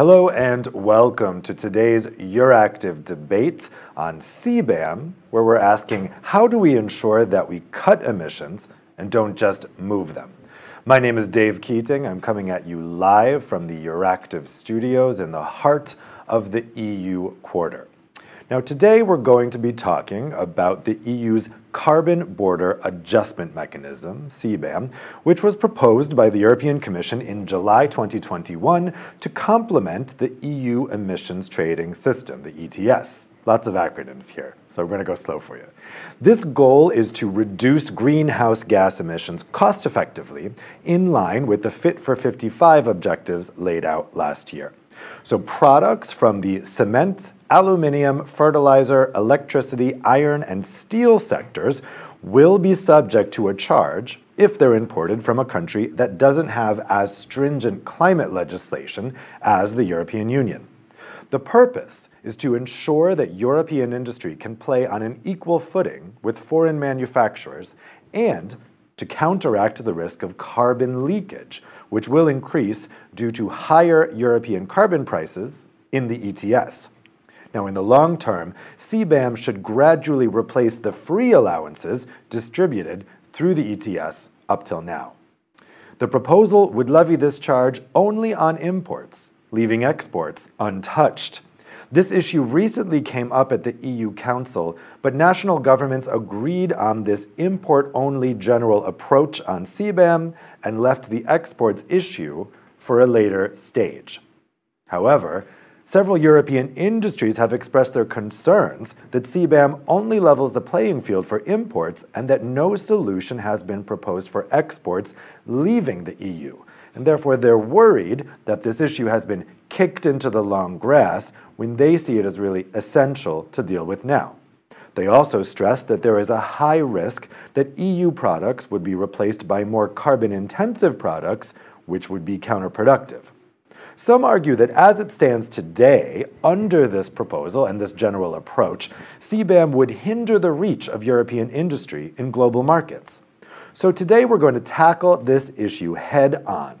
Hello and welcome to today's Euractiv debate on CBAM, where we're asking how do we ensure that we cut emissions and don't just move them? My name is Dave Keating. I'm coming at you live from the Euractiv studios in the heart of the EU quarter. Now, today we're going to be talking about the EU's Carbon Border Adjustment Mechanism, CBAM, which was proposed by the European Commission in July 2021 to complement the EU Emissions Trading System, the ETS. Lots of acronyms here, so we're going to go slow for you. This goal is to reduce greenhouse gas emissions cost effectively in line with the Fit for 55 objectives laid out last year. So, products from the cement, aluminium, fertilizer, electricity, iron, and steel sectors will be subject to a charge if they're imported from a country that doesn't have as stringent climate legislation as the European Union. The purpose is to ensure that European industry can play on an equal footing with foreign manufacturers and to counteract the risk of carbon leakage, which will increase due to higher European carbon prices in the ETS. Now, in the long term, CBAM should gradually replace the free allowances distributed through the ETS up till now. The proposal would levy this charge only on imports, leaving exports untouched. This issue recently came up at the EU Council, but national governments agreed on this import only general approach on CBAM and left the exports issue for a later stage. However, Several European industries have expressed their concerns that CBAM only levels the playing field for imports and that no solution has been proposed for exports leaving the EU. And therefore, they're worried that this issue has been kicked into the long grass when they see it as really essential to deal with now. They also stress that there is a high risk that EU products would be replaced by more carbon intensive products, which would be counterproductive. Some argue that as it stands today, under this proposal and this general approach, CBAM would hinder the reach of European industry in global markets. So today we're going to tackle this issue head on.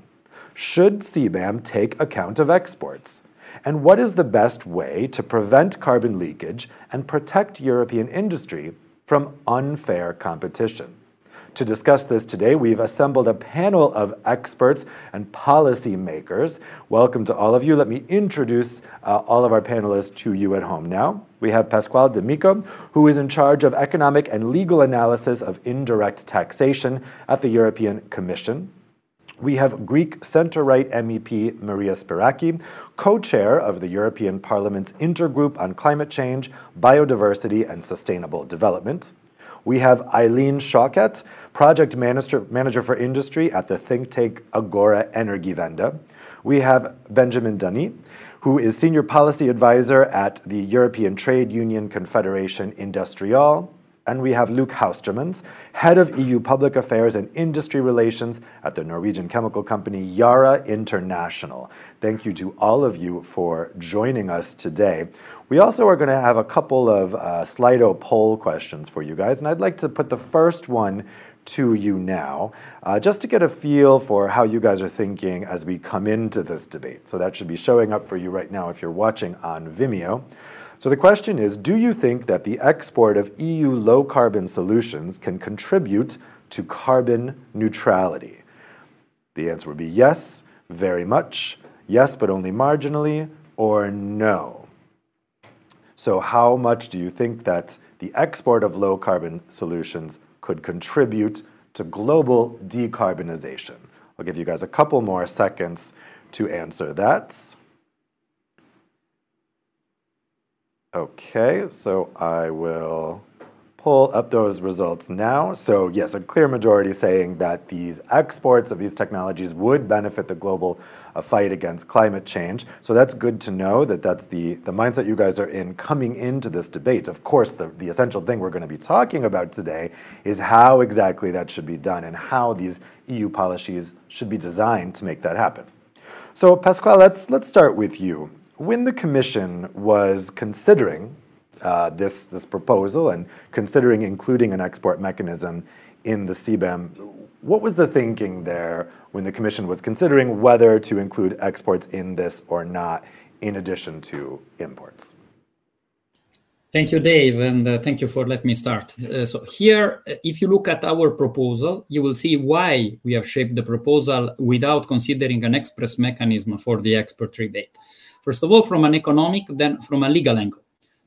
Should CBAM take account of exports? And what is the best way to prevent carbon leakage and protect European industry from unfair competition? To discuss this today, we've assembled a panel of experts and policymakers. Welcome to all of you. Let me introduce uh, all of our panelists to you at home now. We have Pasquale D'Amico, who is in charge of economic and legal analysis of indirect taxation at the European Commission. We have Greek center-right MEP Maria Spyraki, co-chair of the European Parliament's Intergroup on Climate Change, Biodiversity and Sustainable Development. We have Aylin Shawkat, project manager, manager for industry at the think tank Agora Energiewende. We have Benjamin Denis, who is senior policy advisor at the European Trade Union Confederation Industrial. And we have Luc Houstermans, head of EU public affairs and industry relations at the Norwegian chemical company Yara International. Thank you to all of you for joining us today. We also are going to have a couple of uh, Slido poll questions for you guys, and I'd like to put the first one to you now, uh, just to get a feel for how you guys are thinking as we come into this debate. So that should be showing up for you right now if you're watching on Vimeo. So the question is, do you think that the export of EU low carbon solutions can contribute to carbon neutrality? The answer would be yes, very much, yes, but only marginally, or no. So how much do you think that the export of low carbon solutions could contribute to global decarbonization? I'll give you guys a couple more seconds to answer that. Okay, so I will pull up those results now. So yes, a clear majority saying that these exports of these technologies would benefit the global uh, fight against climate change. So that's good to know that that's the, the mindset you guys are in coming into this debate. Of course, the, the essential thing we're going to be talking about today is how exactly that should be done and how these EU policies should be designed to make that happen. So Pasquale, let's, let's start with you. When the Commission was considering uh, this, this proposal and considering including an export mechanism in the CBAM, what was the thinking there when the Commission was considering whether to include exports in this or not, in addition to imports? Thank you, Dave, and uh, thank you for letting me start. Uh, so here, uh, if you look at our proposal, you will see why we have shaped the proposal without considering an express mechanism for the export rebate. First of all, from an economic, then from a legal angle.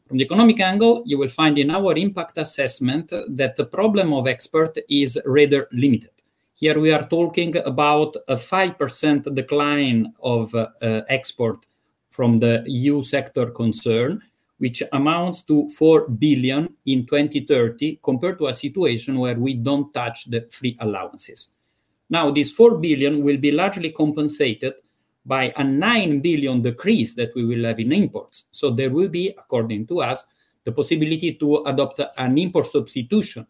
From the economic angle, you will find in our impact assessment that the problem of export is rather limited. Here we are talking about a 5% decline of uh, export from the EU sector concern, which amounts to 4 billion in 2030 compared to a situation where we don't touch the free allowances. Now, this 4 billion will be largely compensated by a 9 billion decrease that we will have in imports. So there will be, according to us, the possibility to adopt an import substitution.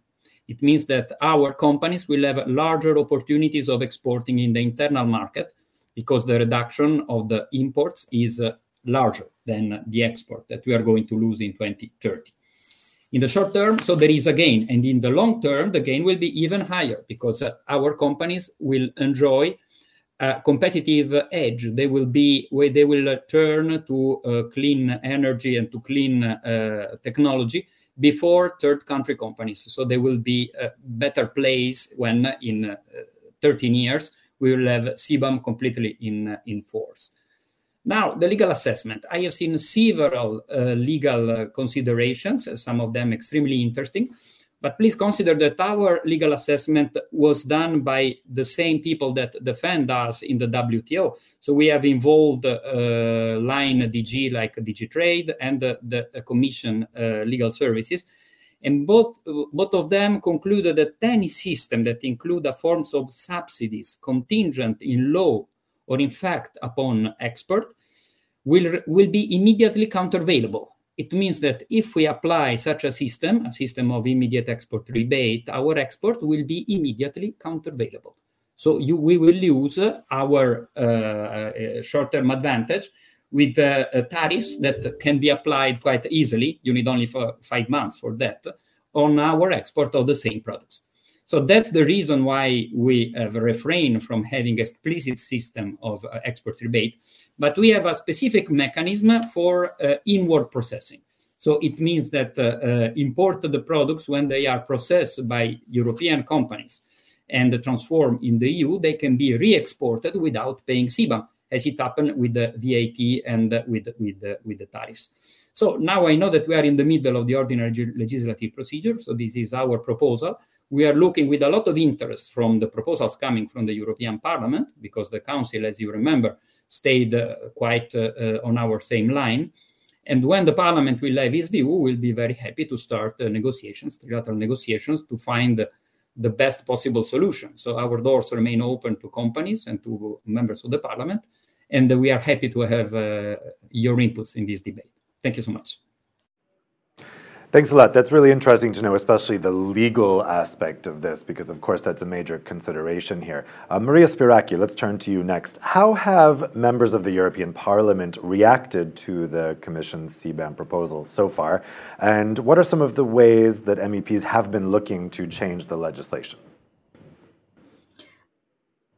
It means that our companies will have larger opportunities of exporting in the internal market because the reduction of the imports is uh, larger than the export that we are going to lose in 2030. In the short term, so there is a gain. And in the long term, the gain will be even higher because uh, our companies will enjoy competitive edge. They will be where they will uh, turn to uh, clean energy and to clean uh, technology before third country companies. So they will be a better place when uh, in uh, 13 years we will have CBAM completely in, in force. Now, the legal assessment. I have seen several uh, legal uh, considerations, uh, some of them extremely interesting. But please consider that our legal assessment was done by the same people that defend us in the WTO. So we have involved uh, line DG like DG Trade and the, the Commission uh, Legal Services. And both, both of them concluded that any system that include a forms of subsidies contingent in law or in fact upon export will, will be immediately countervailable. It means that if we apply such a system, a system of immediate export rebate, our export will be immediately countervailable. So you, we will lose our uh, uh, short-term advantage with uh, tariffs that can be applied quite easily. You need only for five months for that on our export of the same products. So that's the reason why we have refrained from having explicit system of uh, export rebate, but we have a specific mechanism for uh, inward processing. So it means that uh, uh imported products, when they are processed by European companies and transformed in the EU, they can be re-exported without paying CBAM, as it happened with the VAT and with, with, with the tariffs. So now I know that we are in the middle of the ordinary legislative procedure. So this is our proposal we are looking with a lot of interest from the proposals coming from the European Parliament, because the Council, as you remember, stayed uh, quite uh, uh, on our same line. And when the Parliament will have his view, we'll be very happy to start negotiations, trilateral negotiations, to find the best possible solution. So our doors remain open to companies and to members of the Parliament, and we are happy to have your inputs in this debate. Thank you so much. Thanks a lot. That's really interesting to know, especially the legal aspect of this, because of course that's a major consideration here. Uh, Maria Spyraki, let's turn to you next. How have members of the European Parliament reacted to the Commission's CBAM proposal so far? And what are some of the ways that MEPs have been looking to change the legislation?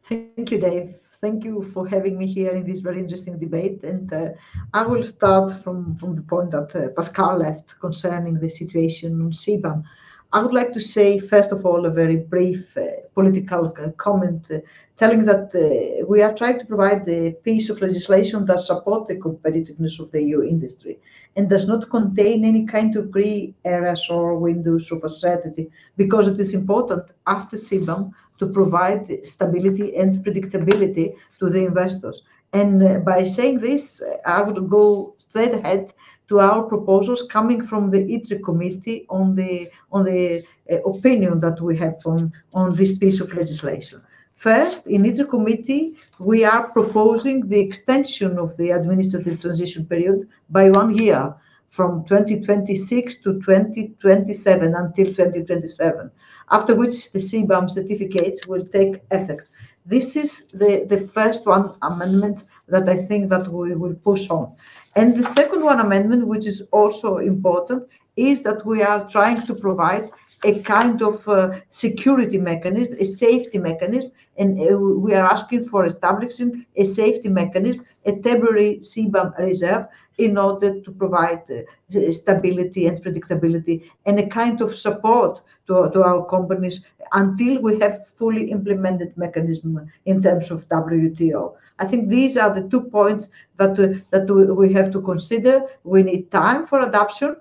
Thank you, Dave thank you for having me here in this very interesting debate. And uh, I will start from, from the point that uh, Pascal left concerning the situation on CBAM. I would like to say, first of all, a very brief uh, political uh, comment, uh, telling that uh, we are trying to provide a piece of legislation that supports the competitiveness of the EU industry and does not contain any kind of gray areas or windows of uncertainty, because it is important after CBAM to provide stability and predictability to the investors. And uh, by saying this, I would go straight ahead to our proposals coming from the ITRE committee on the on the uh, opinion that we have on, on this piece of legislation. First, in ITRE committee, we are proposing the extension of the administrative transition period by one year from 2026 to 2027 until 2027 after which the CBAM certificates will take effect. This is the, the first one amendment that I think that we will push on. And the second one amendment, which is also important, is that we are trying to provide a kind of uh, security mechanism, a safety mechanism, and uh, we are asking for establishing a safety mechanism, a temporary CBAM reserve, in order to provide uh, stability and predictability and a kind of support to, to our companies until we have fully implemented mechanism in terms of WTO. I think these are the two points that, uh, that we have to consider. We need time for adoption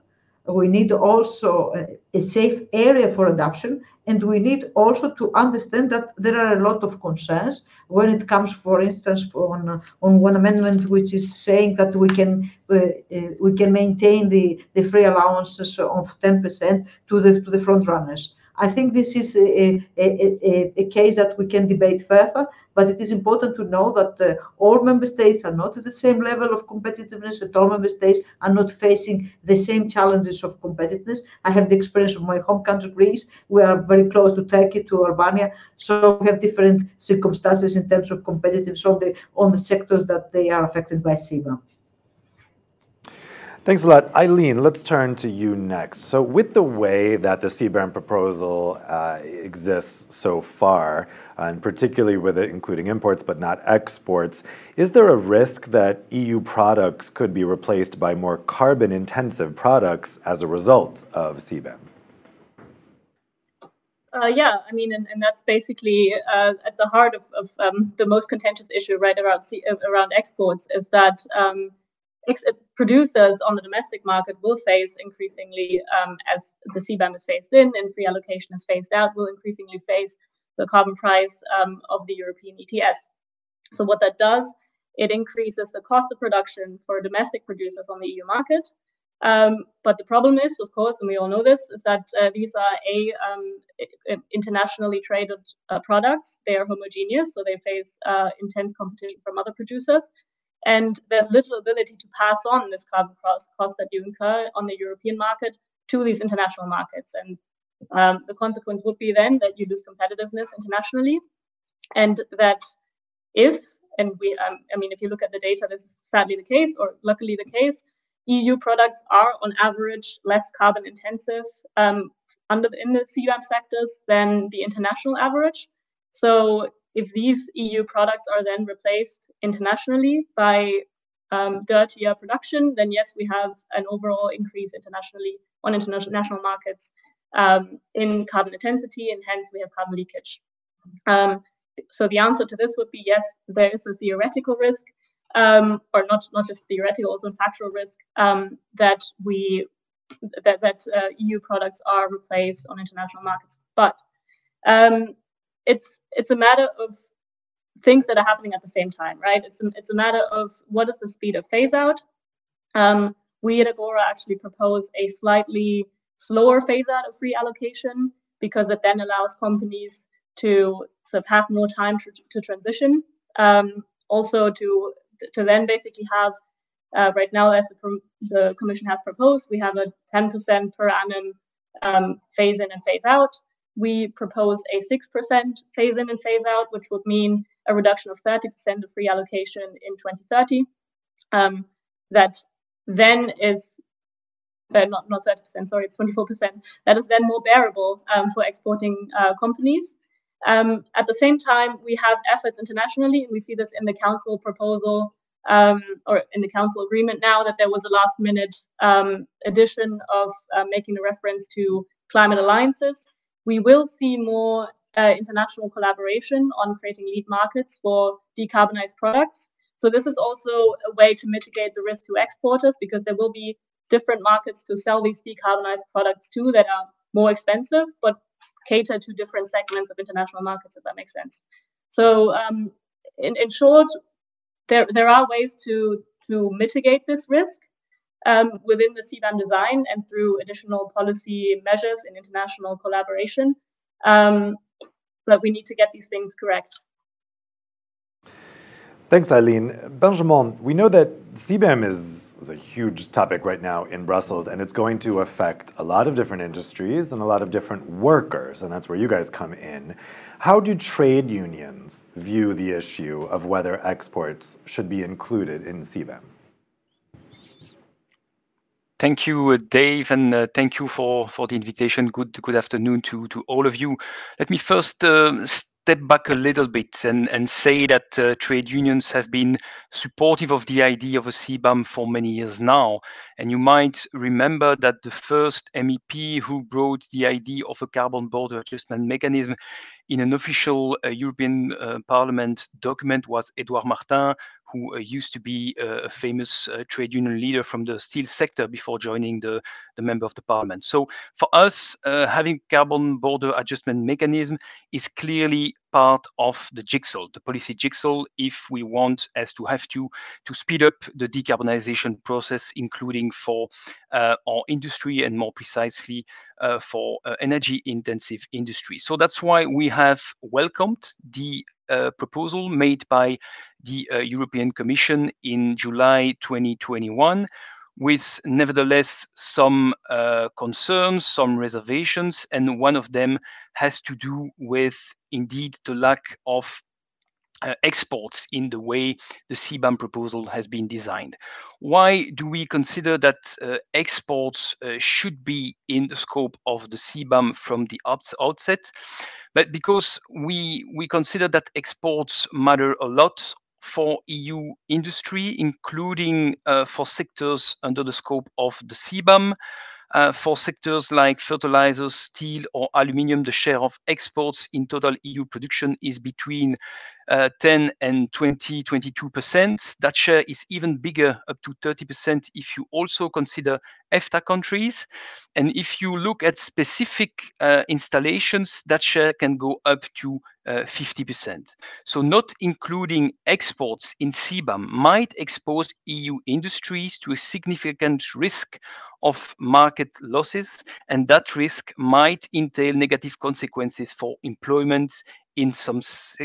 we need also a, a, safe area for adoption and we need also to understand that there are a lot of concerns when it comes for instance on on one amendment which is saying that we can uh, uh, we can maintain the the free allowances of 10% to the to the front runners I think this is a, a, a, a, case that we can debate further, but it is important to know that uh, all member states are not at the same level of competitiveness, and all member states are not facing the same challenges of competitiveness. I have the experience of my home country, Greece. We are very close to Turkey, to Albania, so we have different circumstances in terms of competitiveness on the on the sectors that they are affected by CBAM. Thanks a lot. Aylin, let's turn to you next. So, with the way that the CBAM proposal uh, exists so far, and particularly with it including imports but not exports, is there a risk that EU products could be replaced by more carbon intensive products as a result of CBAM? Uh, yeah, I mean, and, and that's basically uh, at the heart of, of um, the most contentious issue right around C- around exports is that um, producers on the domestic market will face increasingly, um, as the CBAM is phased in and free allocation is phased out, will increasingly face the carbon price um, of the European ETS. So what that does, it increases the cost of production for domestic producers on the EU market. Um, but the problem is, of course, and we all know this, is that uh, these are a um, internationally traded uh, products. They are homogeneous, so they face uh, intense competition from other producers. And there's little ability to pass on this carbon cost, cost that you incur on the European market to these international markets. And um, the consequence would be then that you lose competitiveness internationally, and that if and we, um, I mean, if you look at the data, this is sadly the case, or luckily the case. EU products are on average less carbon intensive um, under the, in the CBAM sectors than the international average. So if these EU products are then replaced internationally by um, dirtier production, then yes, we have an overall increase internationally on international markets um, in carbon intensity, and hence we have carbon leakage. Um, so the answer to this would be yes, there is a theoretical risk, um, or not not just theoretical, also factual risk um, that we that that uh, EU products are replaced on international markets, but um, it's it's a matter of things that are happening at the same time, right? It's a, it's a matter of what is the speed of phase out. Um, we at Agora actually propose a slightly slower phase out of free allocation because it then allows companies to sort of have more time to, to transition. Um, also to to then basically have uh, right now, as the, the, Commission has proposed, we have a 10% per annum um, phase in and phase out we propose a 6% phase in and phase out, which would mean a reduction of 30% of free allocation in 2030. Um, that then is uh, not, not 30%, sorry, it's 24%. That is then more bearable um, for exporting uh, companies. Um, at the same time, we have efforts internationally, and we see this in the council proposal um, or in the council agreement now that there was a last minute um, addition of uh, making a reference to climate alliances we will see more uh, international collaboration on creating lead markets for decarbonized products. So this is also a way to mitigate the risk to exporters because there will be different markets to sell these decarbonized products to that are more expensive, but cater to different segments of international markets, if that makes sense. So um, in, in short, there, there are ways to, to mitigate this risk um, within the CBAM design and through additional policy measures and international collaboration. Um, but we need to get these things correct. Thanks, Aylin. Benjamin, we know that CBAM is, is, a huge topic right now in Brussels, and it's going to affect a lot of different industries and a lot of different workers, and that's where you guys come in. How do trade unions view the issue of whether exports should be included in CBAM? Thank you, uh, Dave, and uh, thank you for the invitation. Good good afternoon to all of you. Let me first um, step back a little bit and, and say that uh, trade unions have been supportive of the idea of a CBAM for many years now. And you might remember that the first MEP who brought the idea of a carbon border adjustment mechanism in an official uh, European uh, Parliament document was Edouard Martin, who uh, used to be a famous trade union leader from the steel sector before joining the, the member of the parliament. So for us, having carbon border adjustment mechanism is clearly part of the jigsaw, the policy jigsaw, if we want as to have to to speed up the decarbonization process, including for uh, our industry and more precisely uh, for uh, energy intensive industry. So that's why we have welcomed the uh, proposal made by the uh, European Commission in July 2021 with nevertheless some uh, concerns, some reservations, and one of them has to do with indeed the lack of uh, exports in the way the CBAM proposal has been designed. Why do we consider that uh, exports uh, should be in the scope of the CBAM from the outset? But because we we consider that exports matter a lot for EU industry, including uh, for sectors under the scope of the CBAM. Uh, for sectors like fertilizers, steel, or aluminium, the share of exports in total EU production is between uh, 10 and 20, 22%. That share is even bigger, up to 30%, if you also consider EFTA countries. And if you look at specific uh, installations, that share can go up to uh, 50%. So, not including exports in CBAM might expose EU industries to a significant risk of market losses, and that risk might entail negative consequences for employment in some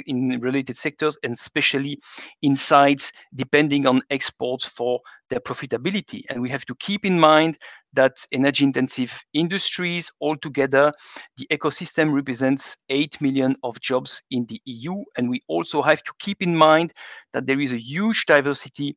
in related sectors and especially in sites depending on exports for their profitability. And we have to keep in mind that energy intensive industries altogether the ecosystem represents 8 million of jobs in the EU and we also have to keep in mind that there is a huge diversity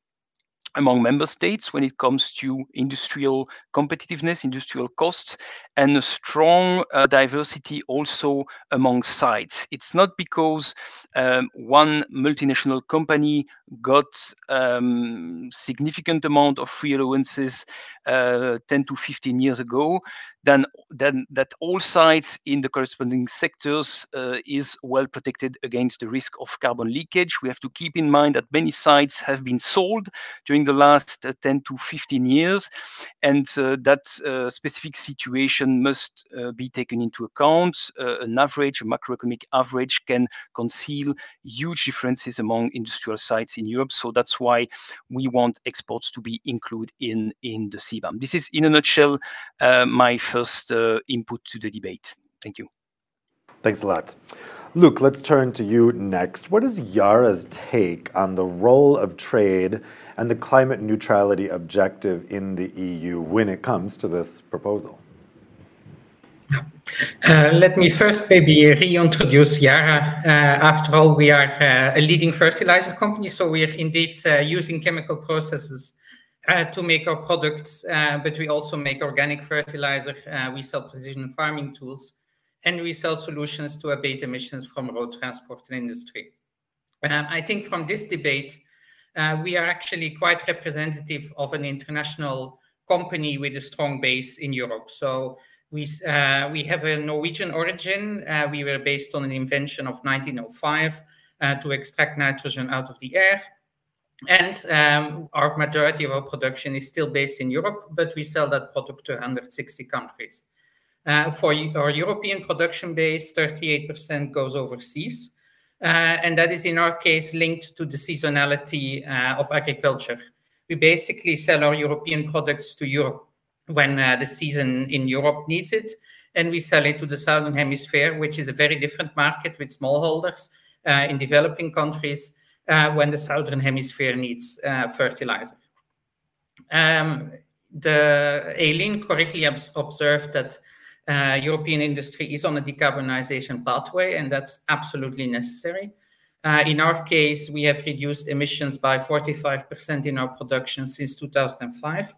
among member states when it comes to industrial competitiveness, industrial costs, and a strong uh, diversity also among sites. It's not because um, one multinational company got um, significant amount of free allowances uh, 10 to 15 years ago then, then that all sites in the corresponding sectors uh, is well protected against the risk of carbon leakage. We have to keep in mind that many sites have been sold during the last uh, 10 to 15 years, and uh, that specific situation must be taken into account. An average, a macroeconomic average, can conceal huge differences among industrial sites in Europe. So that's why we want exports to be included in, in the CBAM. This is, in a nutshell, my first uh, input to the debate. Thank you. Thanks a lot. Luc, let's turn to you next. What is Yara's take on the role of trade and the climate neutrality objective in the EU when it comes to this proposal? Uh, let me first maybe reintroduce Yara. Uh, after all, we are uh, a leading fertilizer company, so we are indeed uh, using chemical processes uh, to make our products, uh, but we also make organic fertilizer. Uh, we sell precision farming tools, and we sell solutions to abate emissions from road transport and industry. Um, I think from this debate, uh, we are actually quite representative of an international company with a strong base in Europe. So we uh, we have a Norwegian origin. Uh, we were based on an invention of 1905 to extract nitrogen out of the air. And um, our majority of our production is still based in Europe, but we sell that product to 160 countries. Uh, for our European production base, 38% goes overseas. Uh, and that is in our case linked to the seasonality uh, of agriculture. We basically sell our European products to Europe when uh, the season in Europe needs it. And we sell it to the Southern Hemisphere, which is a very different market with smallholders uh, in developing countries when the southern hemisphere needs uh, fertilizer. Um, the Aylin correctly observed that uh, European industry is on a decarbonization pathway, and that's absolutely necessary. Uh, in our case, we have reduced emissions by 45% in our production since 2005.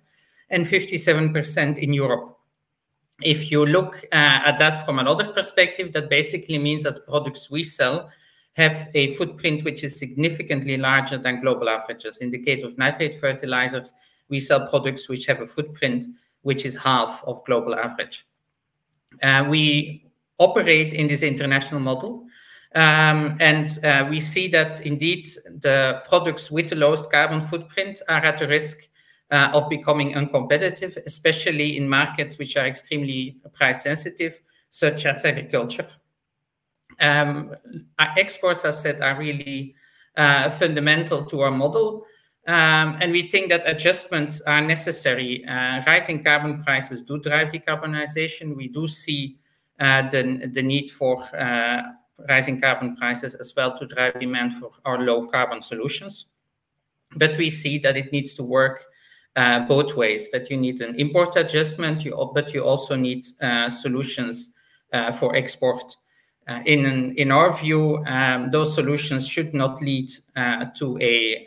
and 57% in Europe. If you look uh, at that from another perspective, that basically means that products we sell have a footprint which is significantly larger than global averages. In the case of nitrate fertilizers, we sell products which have a footprint which is half of global average. Uh, we operate in this international model, um, and uh, we see that indeed the products with the lowest carbon footprint are at the risk uh, of becoming uncompetitive, especially in markets which are extremely price sensitive, such as agriculture. Um, exports, as said, are really uh, fundamental to our model. Um, and we think that adjustments are necessary. Uh, rising carbon prices do drive decarbonization. We do see uh, the, the need for uh, rising carbon prices as well to drive demand for our low carbon solutions. But we see that it needs to work uh, both ways, that you need an import adjustment, you, but you also need uh, solutions for export. Uh, in, in our view, um, those solutions should not lead to a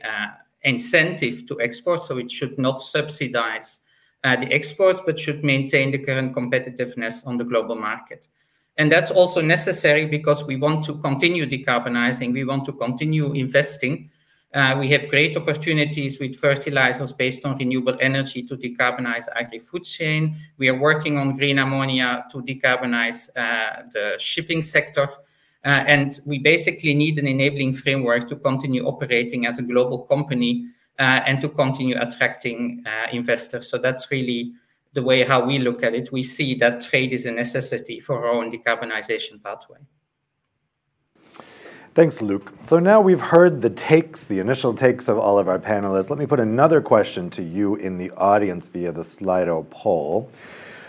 incentive to export, so it should not subsidize uh, the exports, but should maintain the current competitiveness on the global market. And that's also necessary because we want to continue decarbonizing, we want to continue investing. Uh, we have great opportunities with fertilizers based on renewable energy to decarbonize agri-food chain. We are working on green ammonia to decarbonize uh, the shipping sector. Uh, and we basically need an enabling framework to continue operating as a global company uh, and to continue attracting uh, investors. So that's really the way how we look at it. We see that trade is a necessity for our own decarbonization pathway. Thanks, Luc. So now we've heard the takes, the initial takes of all of our panelists. Let me put another question to you in the audience via the Slido poll.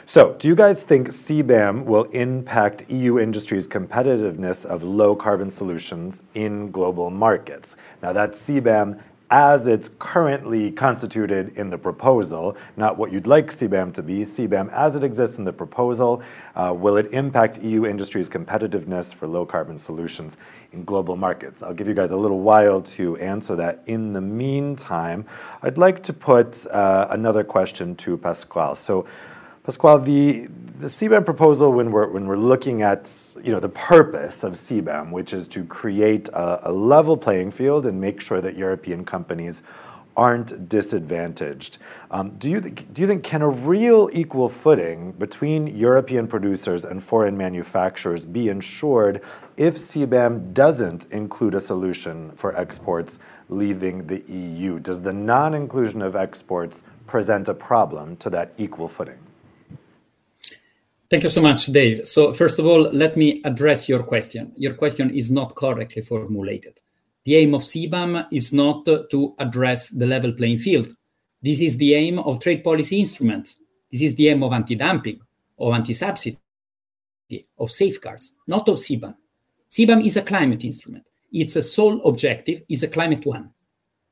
So, do you guys think CBAM will impact EU industry's competitiveness of low carbon solutions in global markets? Now, that's CBAM as it's currently constituted in the proposal, not what you'd like CBAM to be. CBAM as it exists in the proposal, uh, will it impact EU industry's competitiveness for low carbon solutions in global markets? I'll give you guys a little while to answer that. In the meantime, I'd like to put uh, another question to Pasquale. So, Pasquale, the, the CBAM proposal, when we're, when we're looking at you know, the purpose of CBAM, which is to create a, a level playing field and make sure that European companies aren't disadvantaged. Um, do, you do you think can a real equal footing between European producers and foreign manufacturers be ensured if CBAM doesn't include a solution for exports leaving the EU? Does the non inclusion of exports present a problem to that equal footing? Thank you so much, Dave. So, first of all, let me address your question. Your question is not correctly formulated. The aim of CBAM is not to address the level playing field. This is the aim of trade policy instruments. This is the aim of anti dumping, of anti subsidy, of safeguards, not of CBAM. CBAM is a climate instrument. Its sole objective is a climate one.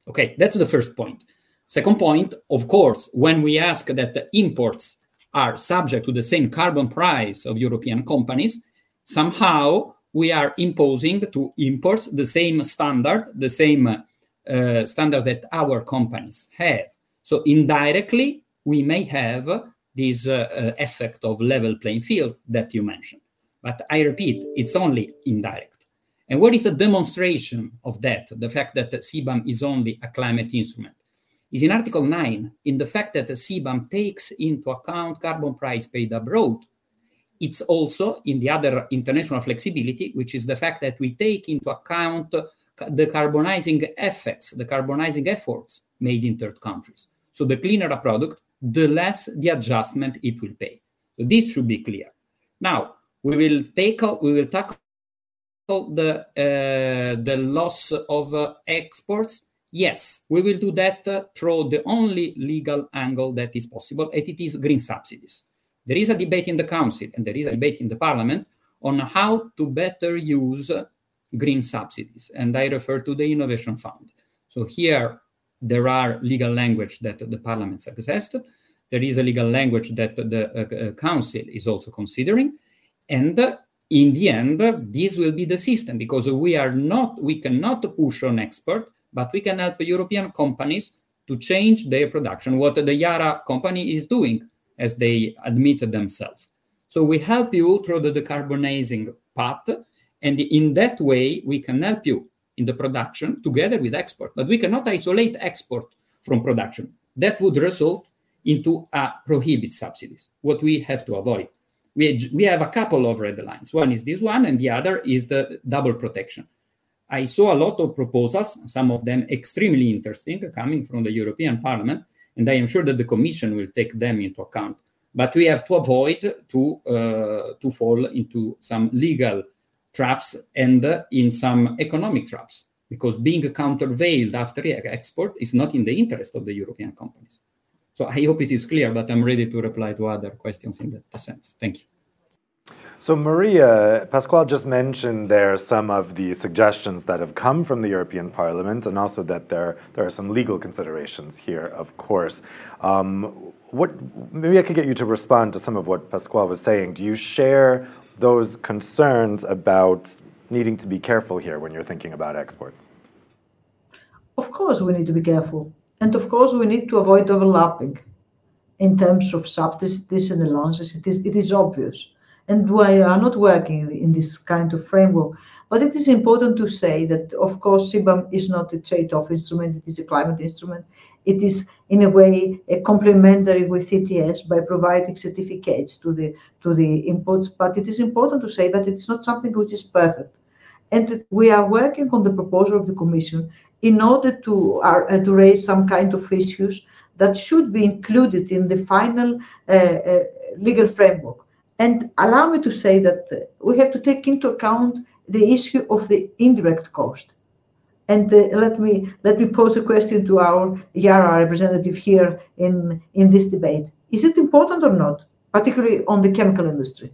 Okay, that's the first point. Second point, of course, when we ask that the imports are subject to the same carbon price of European companies, somehow we are imposing to imports the same standard, the same uh, standards that our companies have. So indirectly, we may have this uh, uh, effect of level playing field that you mentioned. But I repeat, it's only indirect. And what is the demonstration of that? The fact that CBAM is only a climate instrument is in Article 9 in the fact that the CBAM takes into account carbon price paid abroad. It's also in the other international flexibility, which is the fact that we take into account the carbonizing effects, the carbonizing efforts made in third countries. So the cleaner a product, the less the adjustment it will pay. So this should be clear. Now we will take we will tackle the uh, the loss of uh, exports Yes, we will do that uh, through the only legal angle that is possible, and it is green subsidies. There is a debate in the Council and there is a debate in the Parliament on how to better use uh, green subsidies, and I refer to the Innovation Fund. So here there are legal language that the Parliament suggested. There is a legal language that the uh, uh, Council is also considering, and uh, in the end, this will be the system because we are not, we cannot push on export but we can help European companies to change their production, what the Yara company is doing, as they admitted themselves. So we help you through the decarbonizing path, and in that way, we can help you in the production together with export. But we cannot isolate export from production. That would result into a prohibit subsidies, what we have to avoid. We, we have a couple of red lines. One is this one, and the other is the double protection. I saw a lot of proposals, some of them extremely interesting, coming from the European Parliament, and I am sure that the Commission will take them into account. But we have to avoid to uh, to fall into some legal traps and uh, in some economic traps, because being countervailed after export is not in the interest of the European companies. So I hope it is clear, but I'm ready to reply to other questions in that sense. Thank you. So, Maria, Pasquale just mentioned there some of the suggestions that have come from the European Parliament, and also that there, there are some legal considerations here, of course. Um, what, maybe I could get you to respond to some of what Pasquale was saying. Do you share those concerns about needing to be careful here when you're thinking about exports? Of course, we need to be careful. And of course, we need to avoid overlapping in terms of subsidies and allowances. It is, it is obvious. And we are not working in this kind of framework. But it is important to say that, of course, CBAM is not a trade-off instrument. It is a climate instrument. It is, in a way, a complementary with ETS by providing certificates to the to the inputs. But it is important to say that it's not something which is perfect. And we are working on the proposal of the Commission in order to, uh, to raise some kind of issues that should be included in the final uh, uh, legal framework. And allow me to say that uh, we have to take into account the issue of the indirect cost. And uh, let me let me pose a question to our Yara representative here in, in this debate. Is it important or not, particularly on the chemical industry?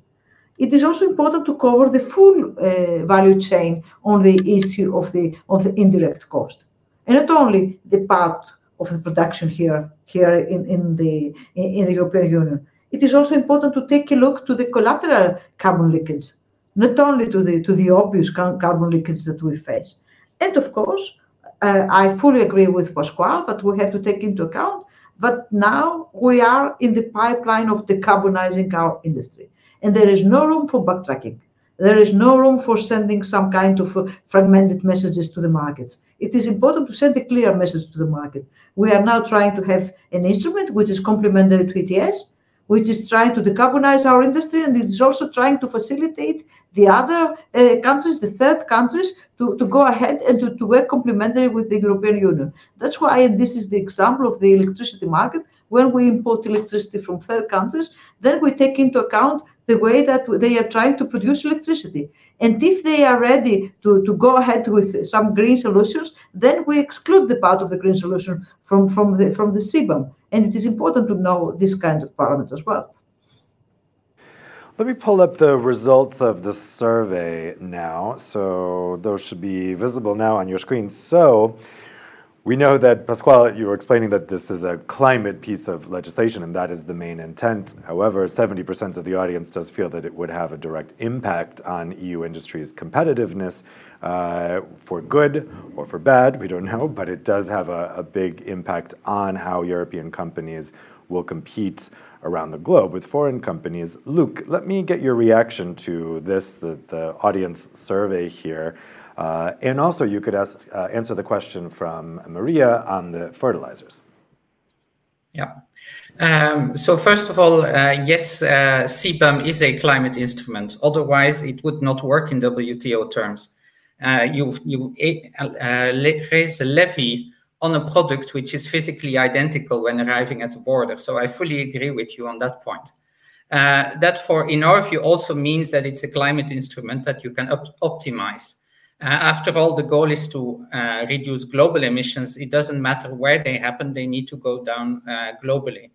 it is also important to cover the full uh, value chain on the issue of the of the indirect cost, and not only the part of the production here here in, in the in the European Union. It is also important to take a look to the collateral carbon leakage, not only to the to the obvious carbon leakage that we face, and of course. Uh, I fully agree with Pasquale, but we have to take into account that now we are in the pipeline of decarbonizing our industry and there is no room for backtracking. There is no room for sending some kind of fragmented messages to the markets. It is important to send a clear message to the market. We are now trying to have an instrument which is complementary to ETS, which is trying to decarbonize our industry, and it is also trying to facilitate the other uh, countries, the third countries, to, to go ahead and to, to work complementary with the European Union. That's why, and this is the example of the electricity market, when we import electricity from third countries, then we take into account the way that they are trying to produce electricity. And if they are ready to, to go ahead with some green solutions, then we exclude the part of the green solution from, from the from the CBAM. And it is important to know this kind of parameter as well. Let me pull up the results of the survey now. So those should be visible now on your screen. So we know that, Pasquale, you were explaining that this is a climate piece of legislation, and that is the main intent. However, 70% of the audience does feel that it would have a direct impact on EU industry's competitiveness uh, for good or for bad, we don't know, but it does have a, a big impact on how European companies will compete around the globe with foreign companies. Luc, let me get your reaction to this, the, the audience survey here. Uh, and also, you could ask, uh, answer the question from Maria on the fertilizers. Yeah. Um, so first of all, uh, yes, uh, CBAM is a climate instrument. Otherwise, it would not work in WTO terms. Uh, you you uh, raise a levy on a product which is physically identical when arriving at the border. So I fully agree with you on that point. Uh, that, for in our view, also means that it's a climate instrument that you can op optimize. Uh, after all, the goal is to uh, reduce global emissions. It doesn't matter where they happen, they need to go down uh, globally.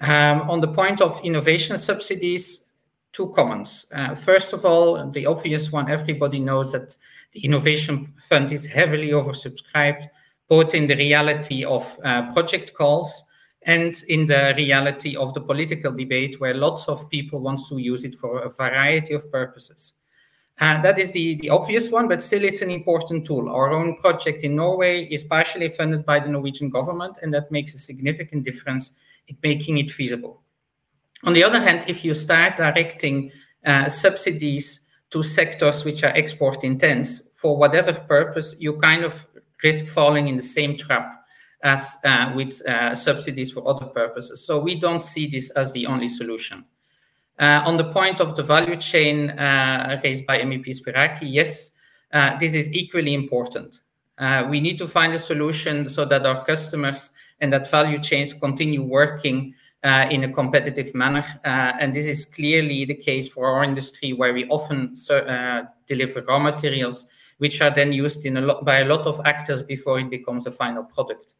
Um, on the point of innovation subsidies, two comments. First of all, the obvious one everybody knows that the Innovation Fund is heavily oversubscribed, both in the reality of uh, project calls and in the reality of the political debate, where lots of people want to use it for a variety of purposes. Uh, that is the, the obvious one, but still it's an important tool. Our own project in Norway is partially funded by the Norwegian government, and that makes a significant difference in making it feasible. On the other hand, if you start directing uh, subsidies to sectors which are export intense for whatever purpose, you kind of risk falling in the same trap as uh, with uh, subsidies for other purposes. So we don't see this as the only solution. Uh, on the point of the value chain uh, raised by MEP Spyraki, yes, uh, this is equally important. Uh, we need to find a solution so that our customers and that value chains continue working uh, in a competitive manner. Uh, and this is clearly the case for our industry, where we often deliver raw materials, which are then used in a lot, by a lot of actors before it becomes a final product.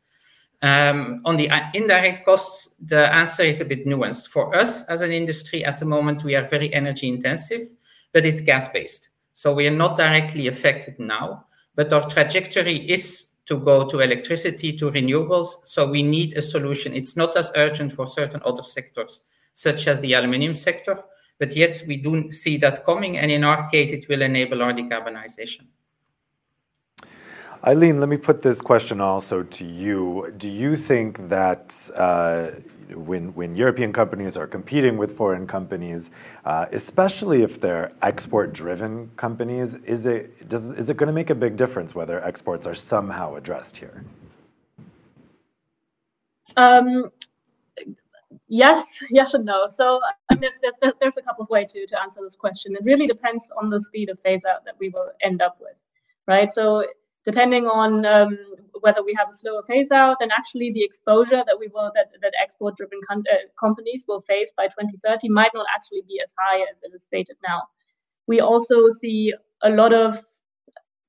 Um, on the indirect costs, the answer is a bit nuanced. For us as an industry at the moment, we are very energy intensive, but it's gas based. So we are not directly affected now, but our trajectory is to go to electricity, to renewables. So we need a solution. It's not as urgent for certain other sectors, such as the aluminium sector. But yes, we do see that coming. And in our case, it will enable our decarbonization. Aylin, let me put this question also to you. Do you think that uh, when, when European companies are competing with foreign companies, uh, especially if they're export-driven companies, is it, does, is it going to make a big difference whether exports are somehow addressed here? Um, yes, yes and no. So there's, there's, there's a couple of ways to, to answer this question. It really depends on the speed of phase out that we will end up with, right? So depending on um, whether we have a slower phase out, then actually the exposure that we will that, that export driven uh, companies will face by 2030 might not actually be as high as it is stated now. We also see a lot of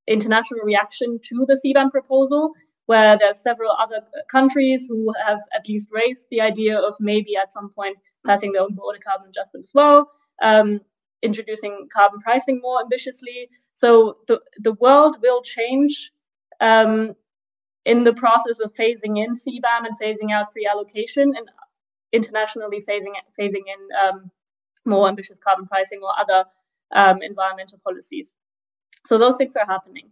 international reaction to the CBAM proposal, where there's several other countries who have at least raised the idea of maybe at some point passing their own border carbon adjustment as well, um, introducing carbon pricing more ambitiously. So the, the world will change um, in the process of phasing in CBAM and phasing out free allocation and internationally phasing, phasing in um, more ambitious carbon pricing or other um, environmental policies. So those things are happening.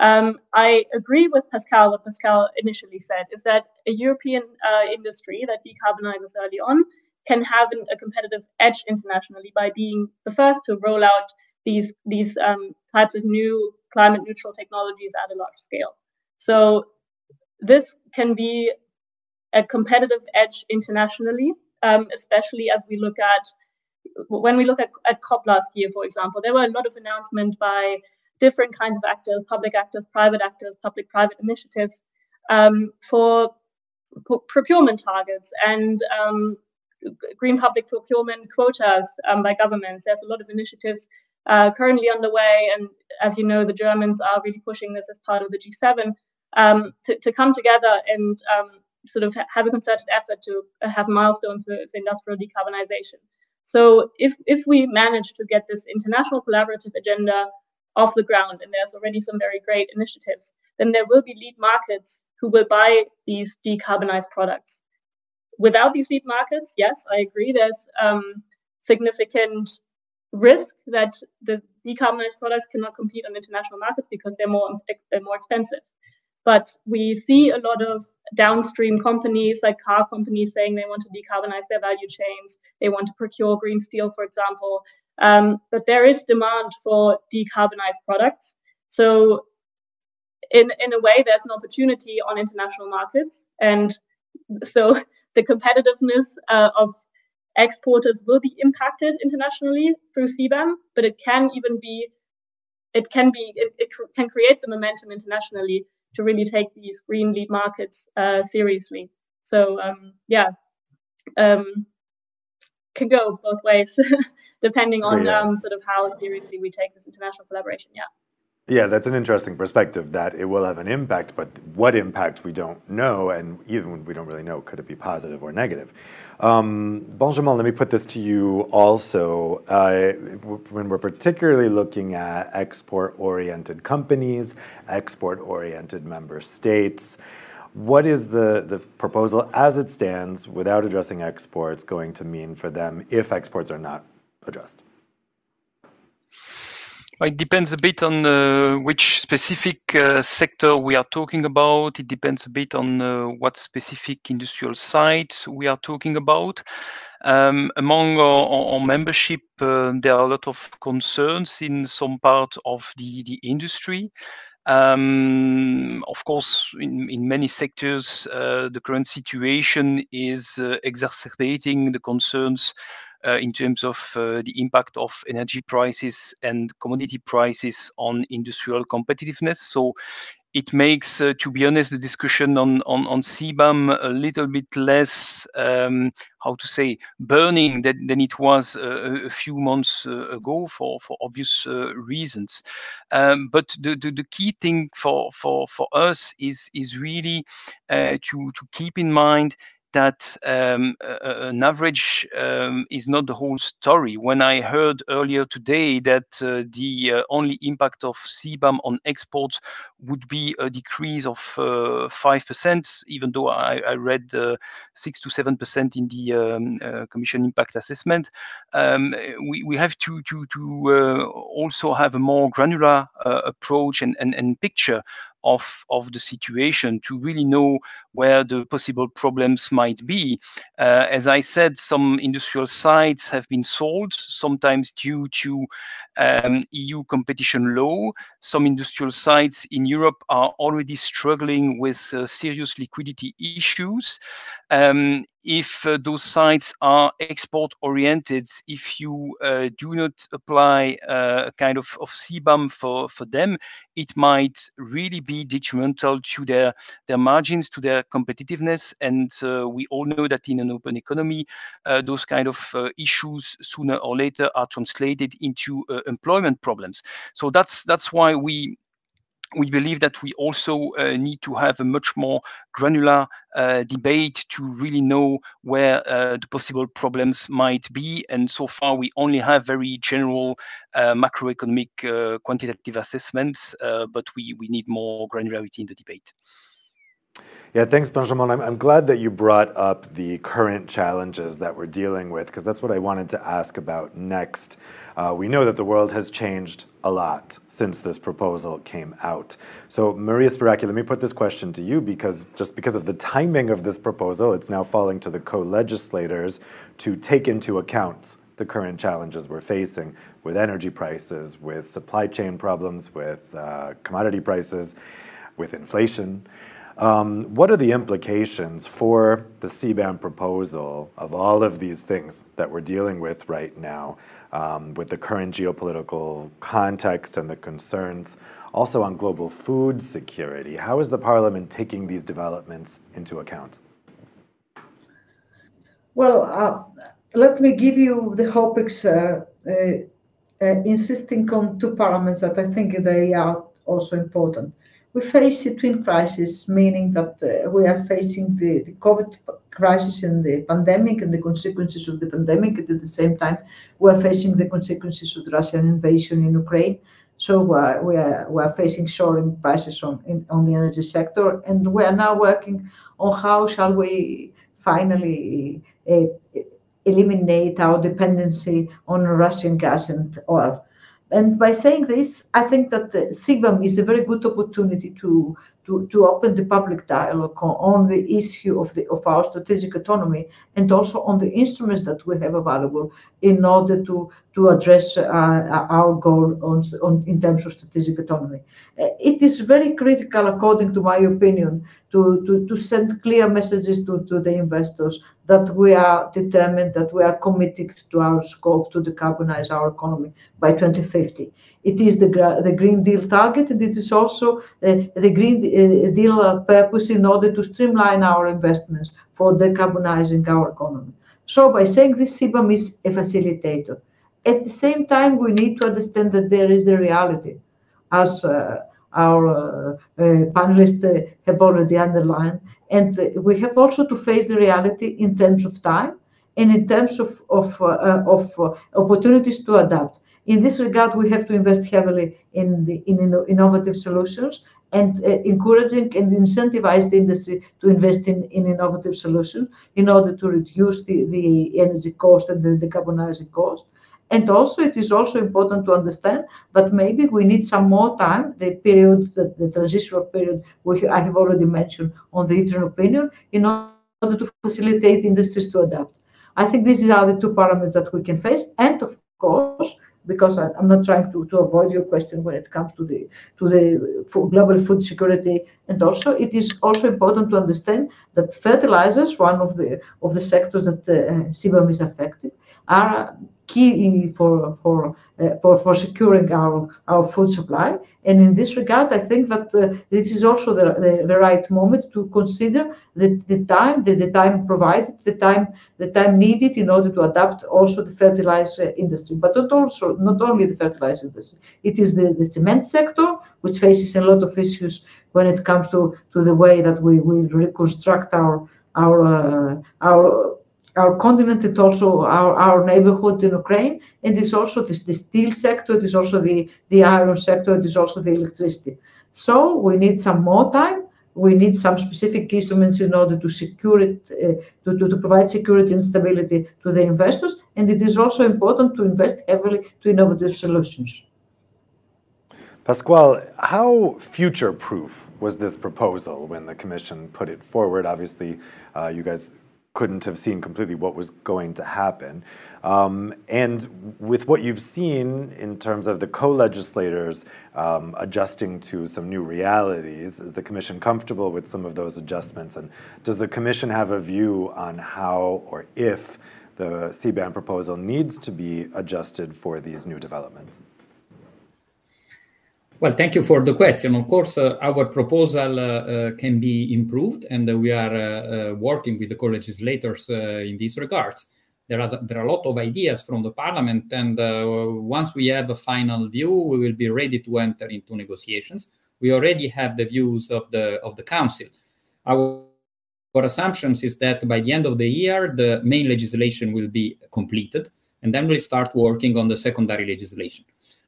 Um, I agree with Pascal, what Pascal initially said, is that a European uh, industry that decarbonizes early on can have an, a competitive edge internationally by being the first to roll out these these um, types of new climate neutral technologies at a large scale. So this can be a competitive edge internationally, um, especially as we look at when we look at, at COP last year, for example, there were a lot of announcements by different kinds of actors, public actors, private actors, public-private initiatives um, for procurement targets and um, green public procurement quotas um, by governments. There's a lot of initiatives uh, currently underway. And as you know, the Germans are really pushing this as part of the G7 um, to, to come together and um, sort of have a concerted effort to have milestones for, for, industrial decarbonization. So if, if we manage to get this international collaborative agenda off the ground, and there's already some very great initiatives, then there will be lead markets who will buy these decarbonized products. Without these lead markets, yes, I agree, there's um, significant risk that the decarbonized products cannot compete on international markets because they're more they're more expensive. But we see a lot of downstream companies like car companies saying they want to decarbonize their value chains. They want to procure green steel, for example. Um, but there is demand for decarbonized products. So in in a way, there's an opportunity on international markets, and so the competitiveness uh, of exporters will be impacted internationally through CBAM, but it can even be, it can be, it, it can create the momentum internationally to really take these green lead markets uh, seriously. So um, yeah, um, can go both ways depending on yeah. um, sort of how seriously we take this international collaboration. Yeah. Yeah, that's an interesting perspective that it will have an impact, but what impact we don't know, and even we don't really know, could it be positive or negative? Um, Benjamin, let me put this to you also. Uh, when we're particularly looking at export oriented companies, export oriented member states, what is the, the proposal as it stands without addressing exports going to mean for them if exports are not addressed? It depends a bit on uh, which specific uh, sector we are talking about. It depends a bit on uh, what specific industrial site we are talking about. Um, among our, our membership, uh, there are a lot of concerns in some part of the, the industry. Um, of course, in, in many sectors, uh, the current situation is uh, exacerbating the concerns uh, in terms of uh, the impact of energy prices and commodity prices on industrial competitiveness. So it makes, uh, to be honest, the discussion on, on, on CBAM a little bit less, um, how to say, burning than, than it was uh, a few months uh, ago for, for obvious uh, reasons. Um, but the, the, the, key thing for, for, for us is, is really to, to keep in mind that um, an average um, is not the whole story. When I heard earlier today that uh, the uh, only impact of CBAM on exports would be a decrease of uh, 5%, even though I, I read uh, 6 to 7% in the um, uh, Commission impact assessment, um, we, we have to, to, to uh, also have a more granular approach and, and, and picture of, of the situation to really know where the possible problems might be. Uh, as I said, some industrial sites have been sold, sometimes due to um, EU competition law. Some industrial sites in Europe are already struggling with uh, serious liquidity issues. Um, if uh, those sites are export oriented, if you uh, do not apply uh, a kind of, of CBAM for, for them, it might really be detrimental to their, their margins, to their competitiveness. And uh, we all know that in an open economy, uh, those kind of issues sooner or later are translated into employment problems. So that's that's why we we believe that we also uh, need to have a much more granular uh, debate to really know where uh, the possible problems might be. And so far, we only have very general uh, macroeconomic uh, quantitative assessments, uh, but we, we need more granularity in the debate. Yeah, thanks, Benjamin. I'm, I'm glad that you brought up the current challenges that we're dealing with, because that's what I wanted to ask about next. Uh, we know that the world has changed a lot since this proposal came out. So, Maria Spyraki, let me put this question to you, because just because of the timing of this proposal, it's now falling to the co legislators to take into account the current challenges we're facing with energy prices, with supply chain problems, with uh, commodity prices, with inflation. Um, what are the implications for the CBAM proposal of all of these things that we're dealing with right now, um, with the current geopolitical context and the concerns, also on global food security? How is the Parliament taking these developments into account? Well, uh, let me give you the topics, uh, uh, insisting on two parliaments that I think they are also important we face a twin crisis, meaning that uh, we are facing the, the, COVID crisis and the pandemic and the consequences of the pandemic. And at the same time, we are facing the consequences of the Russian invasion in Ukraine. So uh, we, are, we are facing soaring prices on, in, on the energy sector. And we are now working on how shall we finally uh, eliminate our dependency on Russian gas and oil. And by saying this, I think that the CBAM is a very good opportunity to, to, to open the public dialogue on the issue of, the, of our strategic autonomy and also on the instruments that we have available in order to, to address uh, our goal on, on, in terms of strategic autonomy. Uh, it is very critical, according to my opinion, to, to, to send clear messages to, to the investors that we are determined, that we are committed to our scope to decarbonize our economy by 2050. It is the, the Green Deal target, and it is also uh, the Green uh, Deal uh, purpose in order to streamline our investments for decarbonizing our economy. So by saying this, CBAM is a facilitator. At the same time, we need to understand that there is the reality, as uh, our uh, uh, panelists have already underlined, and we have also to face the reality in terms of time and in terms of, of, uh, of uh, opportunities to adapt. In this regard, we have to invest heavily in the in innovative solutions and uh, encouraging and incentivize the industry to invest in, in innovative solutions in order to reduce the, the energy cost and the decarbonizing cost. And also, it is also important to understand that maybe we need some more time, the period, the, the transitional period, which I have already mentioned on the interim opinion, in order to facilitate industries to adapt. I think these are the two parameters that we can face. And of course, because I, am not trying to, to avoid your question when it comes to the to the global food security, and also it is also important to understand that fertilizers, one of the of the sectors that uh, CBAM is affected, are key for for uh, for, for securing our our food supply. And in this regard, I think that uh, this is also the, the, the, right moment to consider the, the time the, the time provided, the time the time needed in order to adapt also the fertilizer industry, but not also not only the fertilizer industry. It is the, the cement sector which faces a lot of issues when it comes to, to the way that we will reconstruct our our uh, our our continent, it's also our, our neighborhood in Ukraine, and it's also the, the steel sector, it is also the, the iron sector, it is also the electricity. So we need some more time. We need some specific instruments in order to secure it, uh, to, to, to provide security and stability to the investors. And it is also important to invest heavily to innovative solutions. Pasquale, how future proof was this proposal when the Commission put it forward? Obviously, uh, you guys couldn't have seen completely what was going to happen. Um, and with what you've seen in terms of the co legislators um, adjusting to some new realities, is the Commission comfortable with some of those adjustments? And does the Commission have a view on how or if the CBAM proposal needs to be adjusted for these new developments? Well, thank you for the question. Of course, uh, our proposal uh, uh, can be improved, and uh, we are uh, uh, working with the co-legislators in this regard. There are, there are a lot of ideas from the parliament, and once we have a final view, we will be ready to enter into negotiations. We already have the views of the of the council. Our, our assumptions is that by the end of the year, the main legislation will be completed, and then we'll start working on the secondary legislation.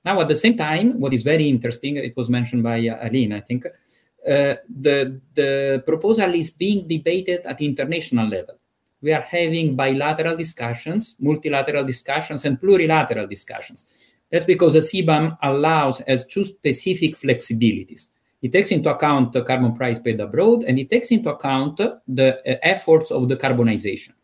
Now, at the same time, what is very interesting, it was mentioned by uh, Aylin, I think, uh, the, the proposal is being debated at international level. We are having bilateral discussions, multilateral discussions, and plurilateral discussions. That's because the CBAM allows as two specific flexibilities. It takes into account the carbon price paid abroad, and it takes into account the uh, efforts of decarbonization.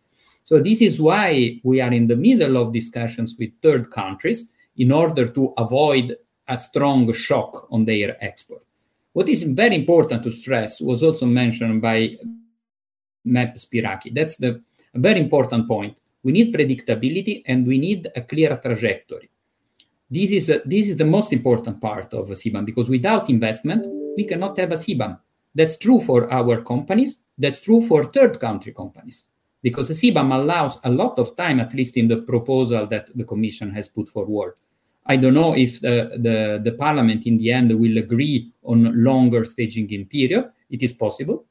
So this is why we are in the middle of discussions with third countries in order to avoid a strong shock on their export. What is very important to stress was also mentioned by MEP Spyraki. That's the very important point. We need predictability and we need a clear trajectory. This is, a, this is the most important part of a CBAM because without investment, we cannot have a CBAM. That's true for our companies. That's true for third country companies because the CBAM allows a lot of time, at least in the proposal that the Commission has put forward, I don't know if the, the, the parliament in the end will agree on longer staging in period. It is possible.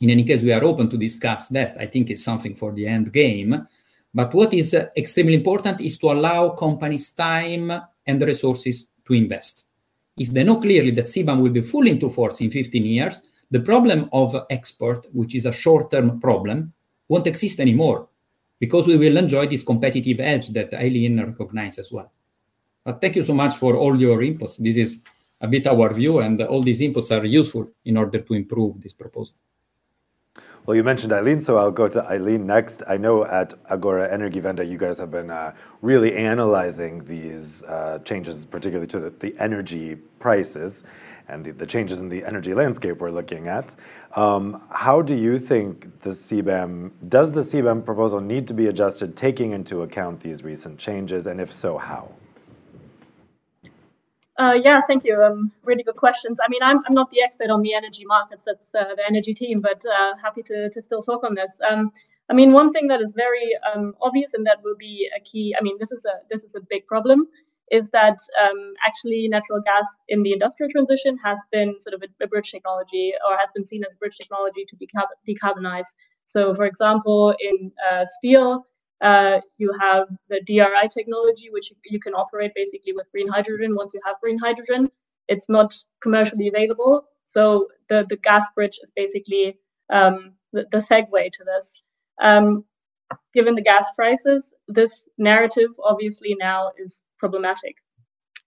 In any case, we are open to discuss that. I think it's something for the end game. But what is uh, extremely important is to allow companies time and resources to invest. If they know clearly that CBAM will be fully into force in 15 years, the problem of export, which is a short term problem, won't exist anymore because we will enjoy this competitive edge that Aylin recognizes as well. Thank you so much for all your inputs. This is a bit our view, and all these inputs are useful in order to improve this proposal. Well, you mentioned Aylin, so I'll go to Aylin next. I know at Agora Energiewende, you guys have been uh, really analyzing these uh, changes, particularly to the, the, energy prices and the, the, changes in the energy landscape we're looking at. Um, how do you think the CBAM, does the CBAM proposal need to be adjusted taking into account these recent changes, and if so, how? Uh, yeah, thank you. Um, really good questions. I mean, I'm, I'm not the expert on the energy markets. That's uh, the energy team, but uh, happy to, to still talk on this. Um, I mean, one thing that is very um, obvious and that will be a key. I mean, this is a this is a big problem. Is that um, actually natural gas in the industrial transition has been sort of a, a bridge technology or has been seen as a bridge technology to decarb- decarbonize. So, for example, in uh, steel, uh, you have the DRI technology, which you can operate basically with green hydrogen. Once you have green hydrogen, it's not commercially available. So the, the gas bridge is basically um, the, the segue to this. Um, given the gas prices, this narrative obviously now is problematic.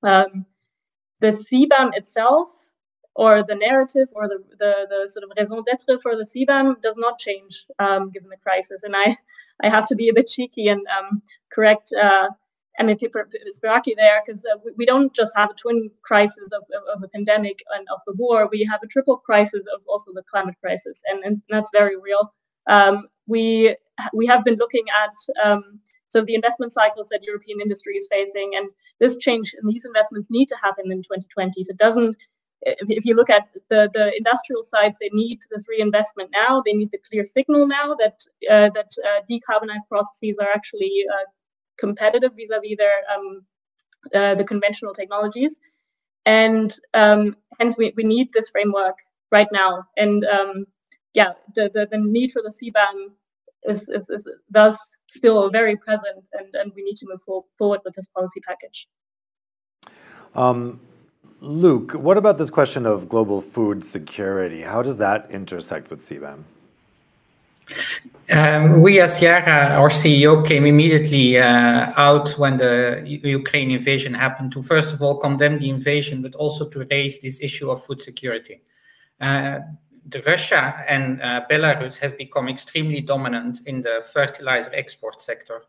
Um, the CBAM itself, or the narrative, or the, the, the sort of raison d'etre for the CBAM does not change um, given the crisis. And I, I have to be a bit cheeky and um, correct uh, MEP Spyraki there, because uh, we, we, don't just have a twin crisis of, of, of, a pandemic and of the war, we have a triple crisis of also the climate crisis, and, and that's very real. Um, we we have been looking at um, so the investment cycles that European industry is facing, and this change and these investments need to happen in 2020. So it doesn't. If, if you look at the, the industrial side, they need this reinvestment now. They need the clear signal now that uh, that uh, decarbonized processes are actually uh, competitive vis-a-vis their um, uh, the conventional technologies, and um, hence we, we need this framework right now. And um, yeah, the, the, the need for the CBAM is, is, is thus still very present, and, and we need to move for, forward with this policy package. Um, Luc, what about this question of global food security? How does that intersect with CBAM? Um, we as Yara, our CEO, came immediately uh, out when the Ukraine invasion happened to first of all condemn the invasion, but also to raise this issue of food security. Uh, the Russia and uh, Belarus have become extremely dominant in the fertilizer export sector,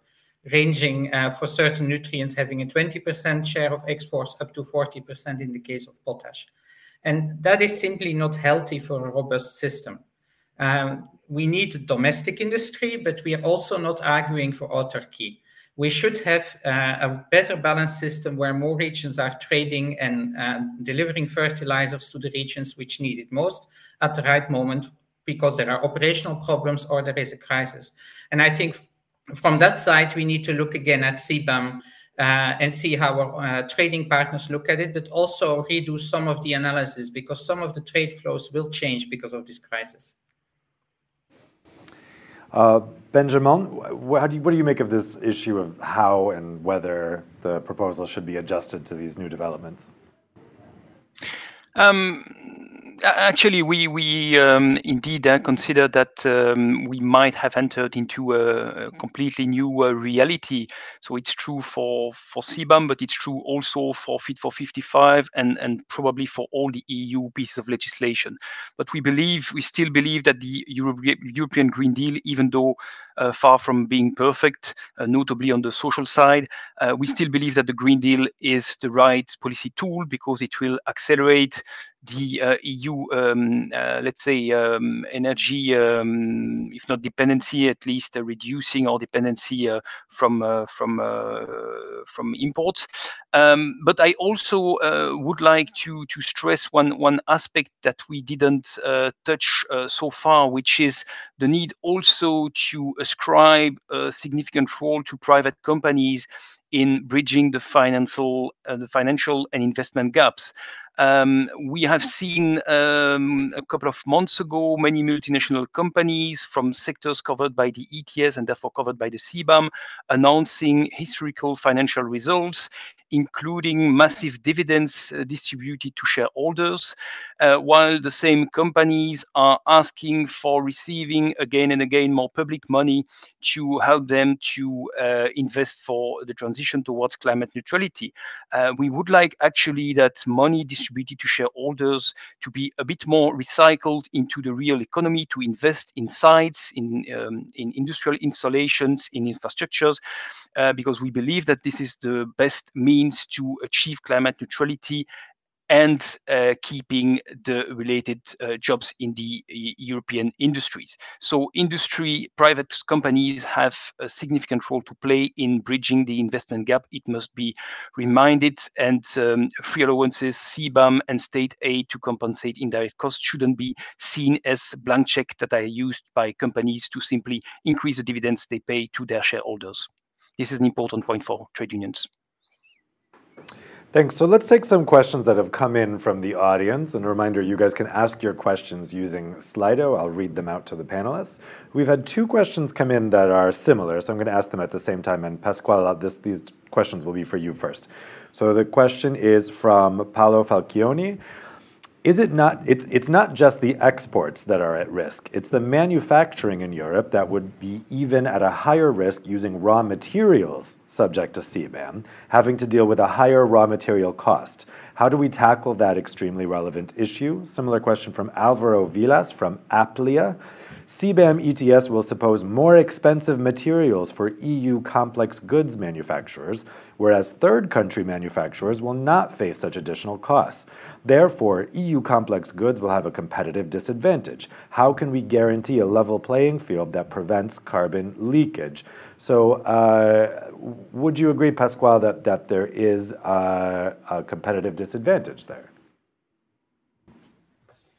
ranging uh, for certain nutrients having a 20% share of exports up to 40% in the case of potash. And that is simply not healthy for a robust system. Um, we need domestic industry, but we are also not arguing for autarky. We should have uh, a better balanced system where more regions are trading and uh, delivering fertilizers to the regions which need it most at the right moment because there are operational problems or there is a crisis. And I think from that side, we need to look again at CBAM uh, and see how our uh, trading partners look at it, but also redo some of the analysis because some of the trade flows will change because of this crisis. Uh, Benjamin, what do, you, what do you make of this issue of how and whether the proposal should be adjusted to these new developments? Um, actually, we we um, indeed uh, consider that um, we might have entered into a, a completely new uh, reality. So it's true for for CBAM, but it's true also for Fit for 55 and and probably for all the EU pieces of legislation. But we believe, we still believe that the Euro European Green Deal, even though uh, far from being perfect, uh, notably on the social side, uh, we still believe that the Green Deal is the right policy tool because it will accelerate the uh, EU, um, uh, let's say, um, energy, um, if not dependency, at least uh, reducing our dependency from from from imports. Um, but I also would like to to stress one one aspect that we didn't touch so far, which is the need also to ascribe a significant role to private companies in bridging the financial uh, the financial and investment gaps. Um, we have seen um, a couple of months ago many multinational companies from sectors covered by the ETS and therefore covered by the CBAM announcing historical financial results including massive dividends uh, distributed to shareholders, uh, while the same companies are asking for receiving again and again more public money to help them to uh, invest for the transition towards climate neutrality. We would like actually that money distributed to shareholders to be a bit more recycled into the real economy, to invest in sites, in, um, in industrial installations, in infrastructures, because we believe that this is the best means means to achieve climate neutrality and uh, keeping the related uh, jobs in the European industries. So industry, private companies have a significant role to play in bridging the investment gap. It must be reminded and um, free allowances, CBAM and state aid to compensate indirect costs shouldn't be seen as blank check that are used by companies to simply increase the dividends they pay to their shareholders. This is an important point for trade unions. Thanks. So let's take some questions that have come in from the audience. And a reminder, you guys can ask your questions using Slido. I'll read them out to the panelists. We've had two questions come in that are similar, so I'm going to ask them at the same time. And Pasquale, this, these questions will be for you first. So the question is from Paolo Falcioni. Is it not it's it's not just the exports that are at risk. It's the manufacturing in europe that would be even at a higher risk using raw materials subject to cbam having to deal with a higher raw material cost. How do we tackle that extremely relevant issue? Similar question from alvaro vilas from aplia CBAM ETS will suppose more expensive materials for EU complex goods manufacturers, whereas third country manufacturers will not face such additional costs. Therefore, EU complex goods will have a competitive disadvantage. How can we guarantee a level playing field that prevents carbon leakage? So, uh, would you agree, Pasquale, that, that there is a, a competitive disadvantage there?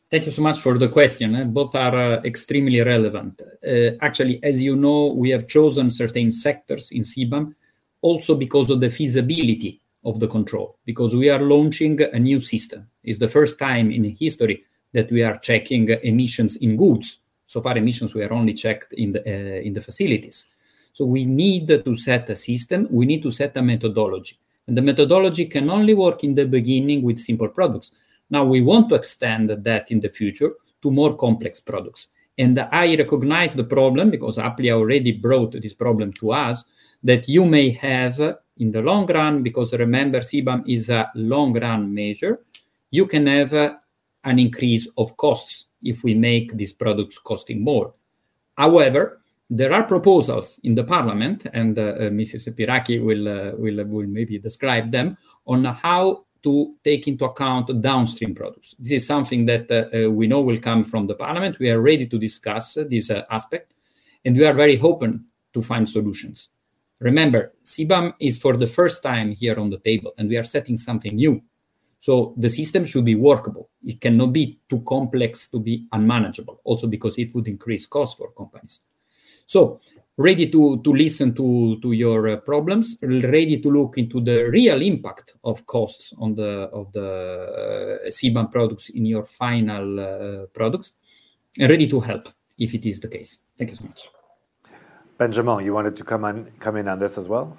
Thank you so much for the question. Both are uh, extremely relevant. Uh, actually, as you know, we have chosen certain sectors in CBAM also because of the feasibility of the control, because we are launching a new system. It's the first time in history that we are checking emissions in goods. So far, emissions were only checked in the, uh, in the facilities. So we need to set a system, we need to set a methodology. And the methodology can only work in the beginning with simple products now we want to extend that in the future to more complex products. And I recognize the problem because Aplia already brought this problem to us that you may have in the long run, because remember, CBAM is a long run measure, you can have an increase of costs if we make these products costing more. However, there are proposals in the parliament, and uh, Mrs. Spyraki will, uh, will, will maybe describe them, on how to take into account downstream products. This is something that uh, uh, we know will come from the parliament. We are ready to discuss uh, this aspect, and we are very open to find solutions. Remember, CBAM is for the first time here on the table, and we are setting something new. So the system should be workable. It cannot be too complex to be unmanageable, also because it would increase costs for companies. So ready to, to listen to, to your uh, problems, ready to look into the real impact of costs on the of the uh, CBAM products in your final uh, products, and ready to help if it is the case. Thank you so much. Benjamin, you wanted to come on come in on this as well?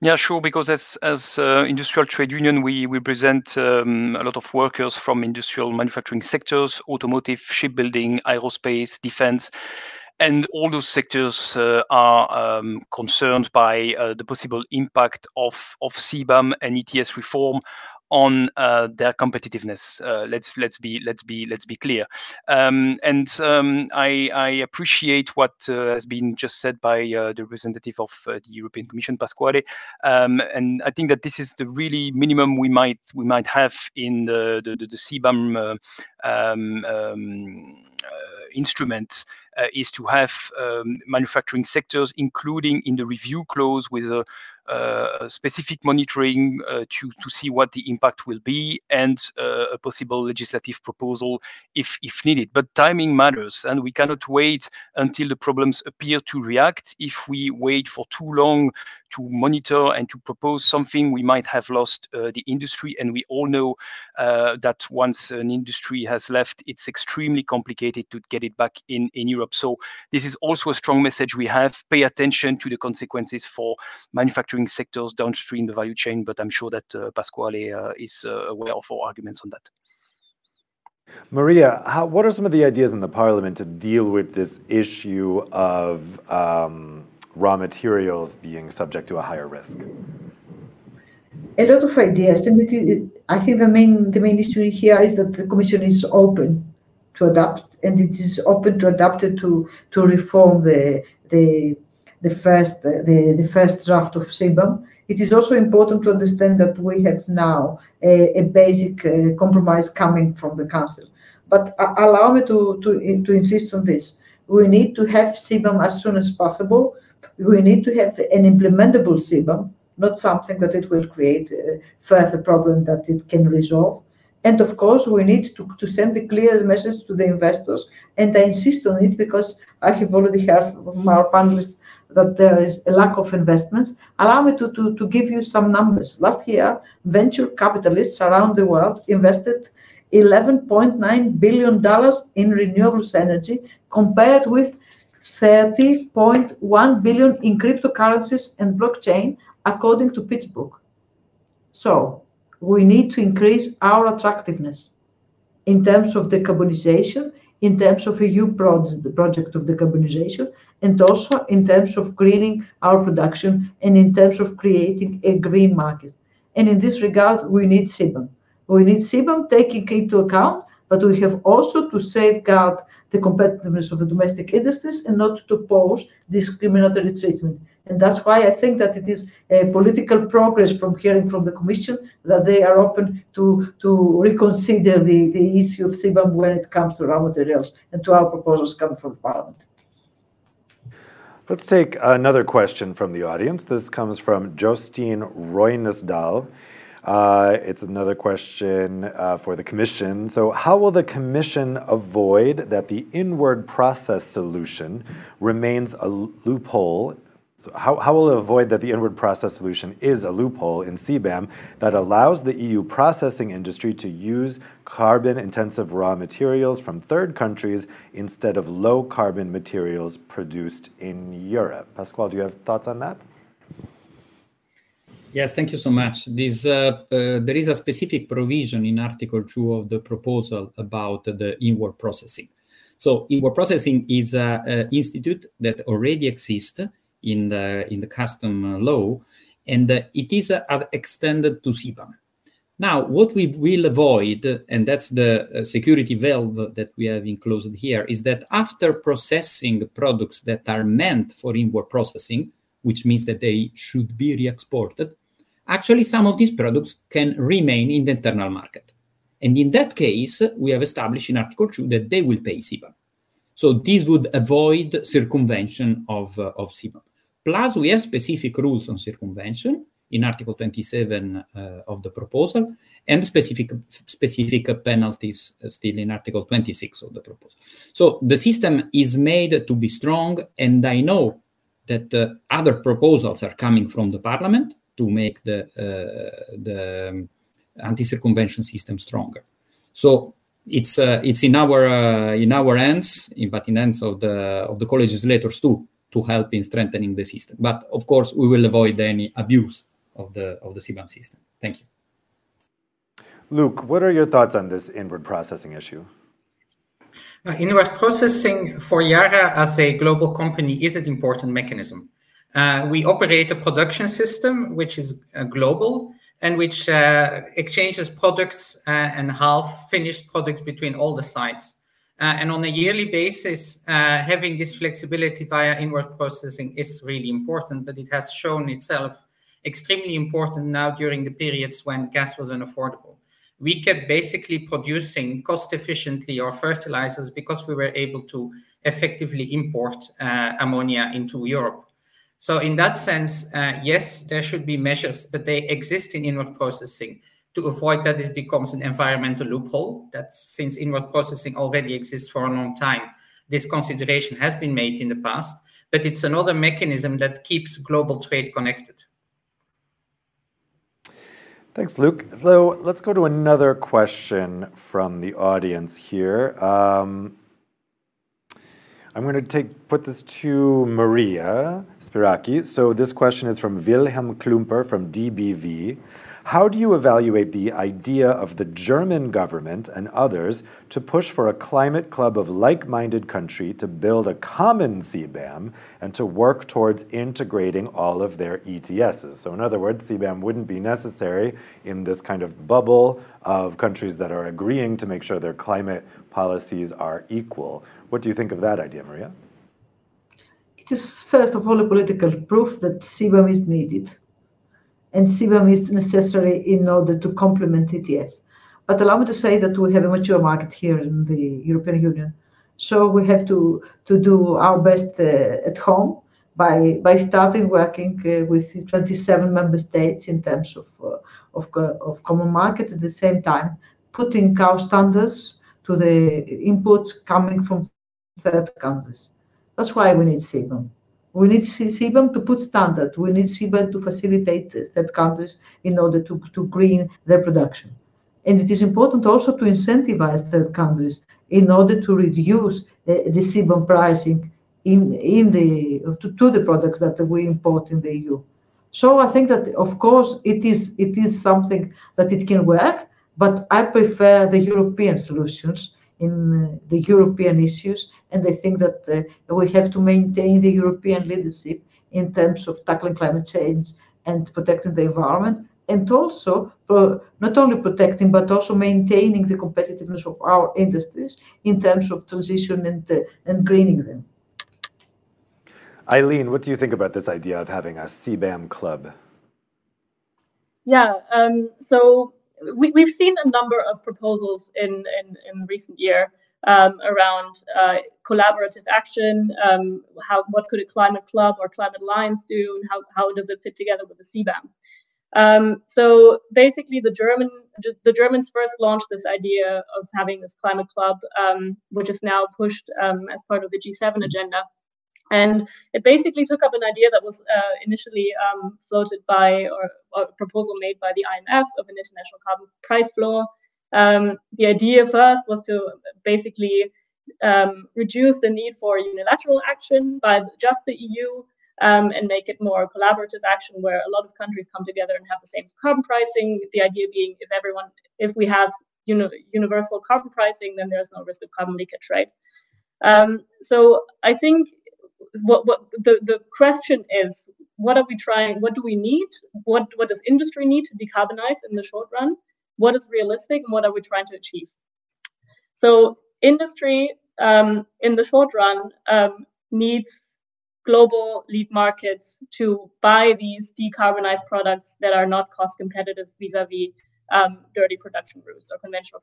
Yeah, sure. Because as as uh, industrial trade union, we we present um, a lot of workers from industrial manufacturing sectors, automotive, shipbuilding, aerospace, defense, and all those sectors uh, are um, concerned by uh, the possible impact of, of CBAM and ETS reform on uh, their competitiveness. Uh, let's let's be let's be let's be clear. Um, and um, I, I, appreciate what uh, has been just said by uh, the representative of the European Commission, Pasquale. Um, and I think that this is the really minimum we might we might have in the the, the, the CBAM um, um, instrument uh, is to have um, manufacturing sectors, including in the review clause with a uh, specific monitoring uh, to, to see what the impact will be and uh, a possible legislative proposal if, if needed. But timing matters, and we cannot wait until the problems appear to react. If we wait for too long to monitor and to propose something, we might have lost uh, the industry. And we all know uh, that once an industry has left, it's extremely complicated to get it back in, in Europe. So this is also a strong message we have. Pay attention to the consequences for manufacturing manufacturing sectors downstream the value chain, but I'm sure that uh, Pasquale uh, is uh, aware of our arguments on that. Maria, how, what are some of the ideas in the parliament to deal with this issue of um, raw materials being subject to a higher risk? A lot of ideas, and I think the main the main issue here is that the Commission is open to adapt, and it is open to adapt it to to reform the the the first the, the first draft of CBAM. It is also important to understand that we have now a, a basic uh, compromise coming from the Council. But uh, allow me to, to, to insist on this. We need to have CBAM as soon as possible. We need to have an implementable CBAM, not something that it will create a further problem that it can resolve. And of course, we need to, to send a clear message to the investors. And I insist on it because I have already heard from our panelists that there is a lack of investments. Allow me to, to, to give you some numbers. Last year, venture capitalists around the world invested $11.9 billion in renewables energy compared with 30.1 billion in cryptocurrencies and blockchain, according to PitchBook. So we need to increase our attractiveness. in terms of decarbonization, in terms of a EU project of decarbonization, and also in terms of greening our production and in terms of creating a green market. And in this regard, we need CBAM. We need CBAM taking into account, but we have also to safeguard the competitiveness of the domestic industries and not to pose discriminatory treatment. And that's why I think that it is a political progress from hearing from the Commission that they are open to to reconsider the the issue of CBAM when it comes to raw materials and to our proposals coming from Parliament. Let's take another question from the audience. This comes from Jostein Roynesdal. Uh, it's another question uh, for the Commission. So, how will the Commission avoid that the inward process solution remains a loophole? How will it avoid that the inward process solution is a loophole in CBAM that allows the EU processing industry to use carbon-intensive raw materials from third countries instead of low-carbon materials produced in Europe? Pasquale, do you have thoughts on that? Yes, thank you so much. Uh, uh, there is a specific provision in Article 2 of the proposal about the inward processing. So inward processing is an institute that already exists in the in the custom uh, law, and uh, it is uh, extended to CBAM. Now, what we will avoid, and that's the security valve that we have enclosed here, is that after processing products that are meant for inward processing, which means that they should be re-exported, actually, some of these products can remain in the internal market. And in that case, we have established in Article 2 that they will pay CBAM. So this would avoid circumvention of CBAM. Plus, we have specific rules on circumvention in Article 27 uh, of the proposal and specific specific penalties uh, still in Article 26 of the proposal. So the system is made to be strong, and I know that uh, other proposals are coming from the Parliament to make the the um, anti-circumvention system stronger. So it's it's in our in our hands, but in the hands of the co-legislators too, to help in strengthening the system. But of course, we will avoid any abuse of the of the CBAM system. Thank you. Luc, what are your thoughts on this inward processing issue? Uh, inward processing for Yara as a global company is an important mechanism. Uh, we operate a production system which is uh, global and which exchanges products and half-finished products between all the sites. Uh, and on a yearly basis, uh, having this flexibility via inward processing is really important, but it has shown itself extremely important now during the periods when gas was unaffordable. We kept basically producing cost-efficiently our fertilizers because we were able to effectively import uh, ammonia into Europe. So, in that sense, yes, there should be measures, but they exist in inward processing to avoid that this becomes an environmental loophole. That since inward processing already exists for a long time, this consideration has been made in the past, but it's another mechanism that keeps global trade connected. Thanks, Luc. So let's go to another question from the audience here. Um, I'm going to take put this to Maria Spyraki. So This question is from Wilhelm Klümper from DBV. How do you evaluate the idea of the German government and others to push for a climate club of like-minded countries to build a common CBAM and to work towards integrating all of their ETSs? So, in other words, CBAM wouldn't be necessary in this kind of bubble of countries that are agreeing to make sure their climate policies are equal. What do you think of that idea, Maria? It is, first of all, a political proof that CBAM is needed, and CBAM is necessary in order to complement ETS. But allow me to say that we have a mature market here in the European Union. So we have to to do our best uh, at home by by starting working uh, with 27 member states in terms uh, of common market, at the same time, putting our standards to the inputs coming from third countries. That's why we need CBAM. We need CBAM to put standard. We need CBAM to facilitate third countries in order to to green their production. And it is important also to incentivize third countries in order to reduce uh, the CBAM pricing in, in the, to the products that we import in the EU. So I think that, of course, it is it is something that it can work, but I prefer the European solutions in uh, the European issues, and I think that uh, we have to maintain the European leadership in terms of tackling climate change and protecting the environment, and also not only protecting, but also maintaining the competitiveness of our industries in terms of transition and uh, and greening them. Aylin, what do you think about this idea of having a CBAM club? Yeah, um, so we've seen a number of proposals in in recent year Um, around uh, collaborative action. Um, what could a climate club or climate alliance do, and how does it fit together with the CBAM? Um, so basically, the Germans first launched this idea of having this climate club, which is now pushed as part of the G7 agenda. And it basically took up an idea that was uh, initially floated by, or a proposal made by the IMF of an international carbon price floor. Um, the idea first was to basically um, reduce the need for unilateral action by just the EU, um, and make it more collaborative action, where a lot of countries come together and have the same carbon pricing. The idea being, if everyone, if we have universal carbon pricing, then there's no risk of carbon leakage, right? So I think the question is, what are we trying? What do we need? What does industry need to decarbonize in the short run? What is realistic, and what are we trying to achieve? So industry, um, in the short run, um, needs global lead markets to buy these decarbonized products that are not cost competitive vis-à-vis um, dirty production routes or conventional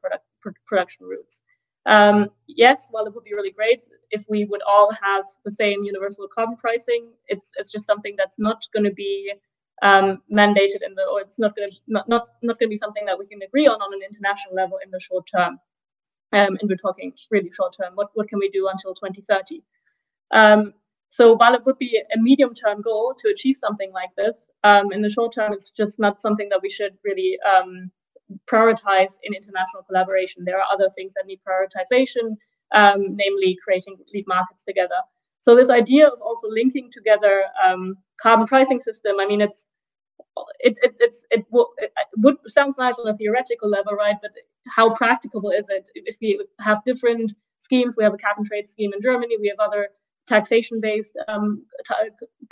production routes. Yes, while it would be really great if we would all have the same universal carbon pricing, it's it's just something that's not gonna be Um, mandated in the... or it's not gonna be something that we can agree on on an international level in the short term. Um, and we're talking really short term. What can we do until 2030? Um, so while it would be a medium-term goal to achieve something like this, in the short term, it's just not something that we should really prioritize in international collaboration. There are other things that need prioritization, namely creating lead markets together. So this idea of also linking together um, carbon pricing system, I mean, it's it it it would sound nice on a theoretical level, right? But how practicable is it? If we have different schemes, we have a cap and trade scheme in Germany, we have other taxation-based um,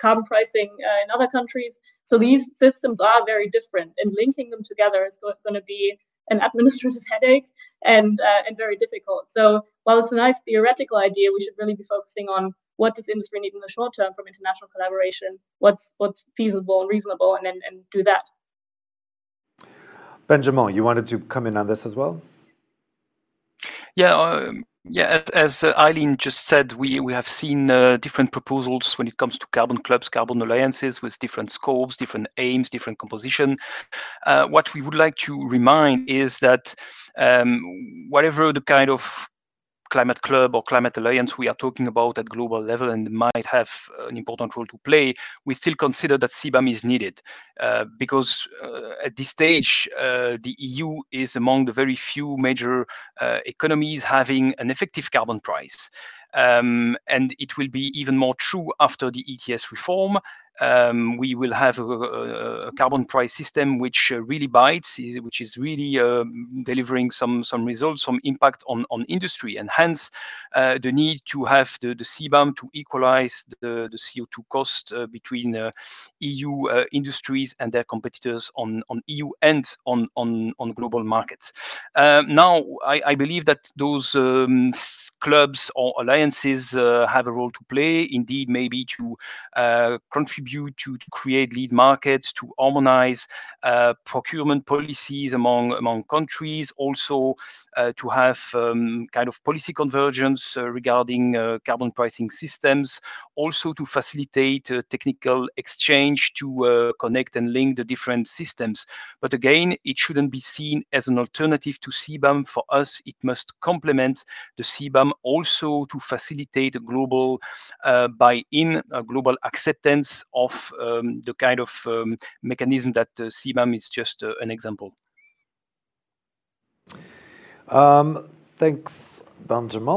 carbon pricing uh, in other countries. So these systems are very different, and linking them together is gonna be an administrative headache and uh, and very difficult. So while it's a nice theoretical idea, we should really be focusing on what does industry need in the short term from international collaboration, what's what's feasible and reasonable, and then do that. Benjamin, you wanted to come in on this as well? Yeah, uh, yeah, as uh, Aylin just said, we have seen uh, different proposals when it comes to carbon clubs, carbon alliances with different scopes, different aims, different composition. What we would like to remind is that, um, whatever the kind of climate club or climate alliance we are talking about at global level and might have uh, an important role to play, we still consider that CBAM is needed. Uh, because, uh, at this stage, the EU is among the very few major economies having an effective carbon price. Um, and it will be even more true after the ETS reform. Um, we will have a carbon price system which uh, really bites, which is really um, delivering some some results, some impact on on industry, and hence uh, the need to have the the CBAM to equalize the the CO2 cost uh, between EU industries and their competitors on on EU and on global markets. Um, now, I believe that those clubs or alliances have a role to play, indeed, maybe to contribute to create lead markets, to harmonize uh, procurement policies among among countries. Also, uh, to have um, kind of policy convergence uh, regarding carbon pricing systems. Also, to facilitate technical exchange to connect and link the different systems. But again, it shouldn't be seen as an alternative to CBAM. For us, it must complement the CBAM also to facilitate a global buy-in, a global acceptance of um, the kind of um, mechanism that uh, CBAM is just uh, an example. Um, thanks,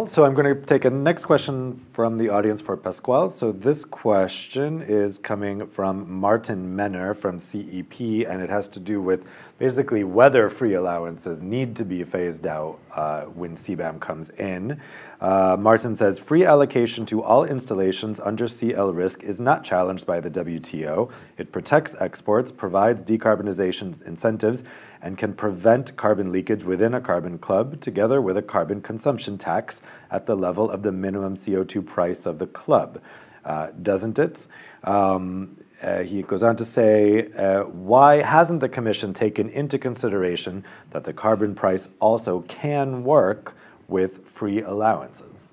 So I'm going to take a next question from the audience for Pasquale. So this question is coming from Martin Menner from CEP, and it has to do with basically whether free allowances need to be phased out uh, when CBAM comes in. Uh, Martin says free allocation to all installations under CL risk is not challenged by the WTO. It protects exports, provides decarbonization incentives, and can prevent carbon leakage within a carbon club, together with a carbon consumption tax at the level of the minimum CO2 price of the club. Uh, doesn't it? Um, uh, he goes on to say, uh, why hasn't the Commission taken into consideration that the carbon price also can work with free allowances?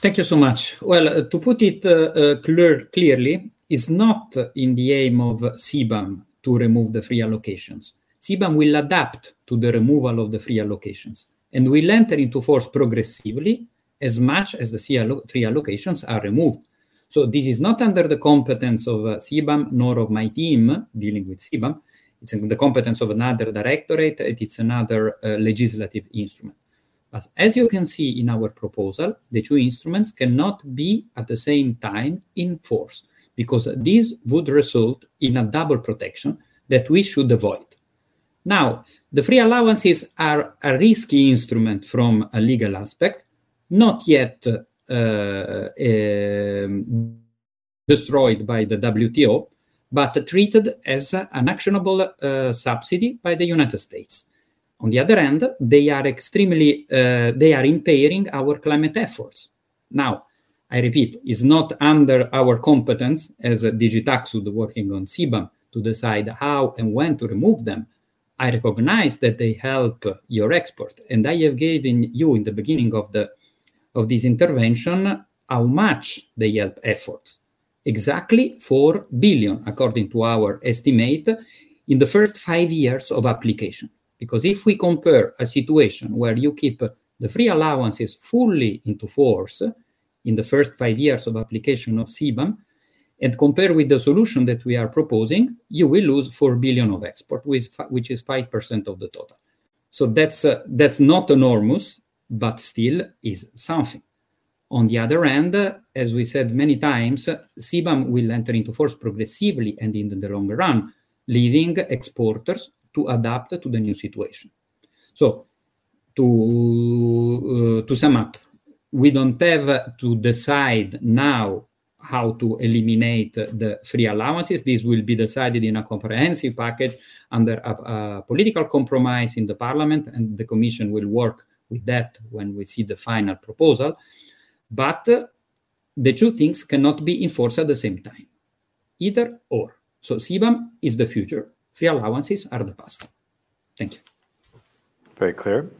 Thank you so much. Well, uh, to put it uh, uh, clear, clearly, it's not in the aim of CBAM to remove the free allocations. CBAM will adapt to the removal of the free allocations and will enter into force progressively as much as the free allocations are removed. So this is not under the competence of uh, CBAM nor of my team dealing with CBAM. It's in the competence of another directorate. It's another uh, legislative instrument. But as you can see in our proposal, the two instruments cannot be at the same time in force because this would result in a double protection that we should avoid. Now, the free allowances are a risky instrument from a legal aspect, not yet uh, um, destroyed by the WTO, but treated as an actionable uh, subsidy by the United States. On the other hand, they are extremely uh, they are impairing our climate efforts. Now, I repeat, it's not under our competence as a DG TAXUD working on CBAM to decide how and when to remove them. I recognize that they help your export, and I have given you in the beginning of the of this intervention how much they help efforts. Exactly 4 billion, according to our estimate, in the first five years of application. Because if we compare a situation where you keep the free allowances fully into force in the first five years of application of CBAM and compare with the solution that we are proposing, you will lose 4 billion of export, which is 5% of the total. So that's, uh, that's not enormous, but still is something. On the other hand, as we said many times, CBAM will enter into force progressively and in the long run, leaving exporters to adapt to the new situation. So, to, uh, to sum up, we don't have to decide now how to eliminate the free allowances. This will be decided in a comprehensive package under a, a political compromise in the parliament, and the Commission will work with that when we see the final proposal. But uh, the two things cannot be enforced at the same time, either or. So CBAM is the future, free allowances are the past. Thank you. Very clear.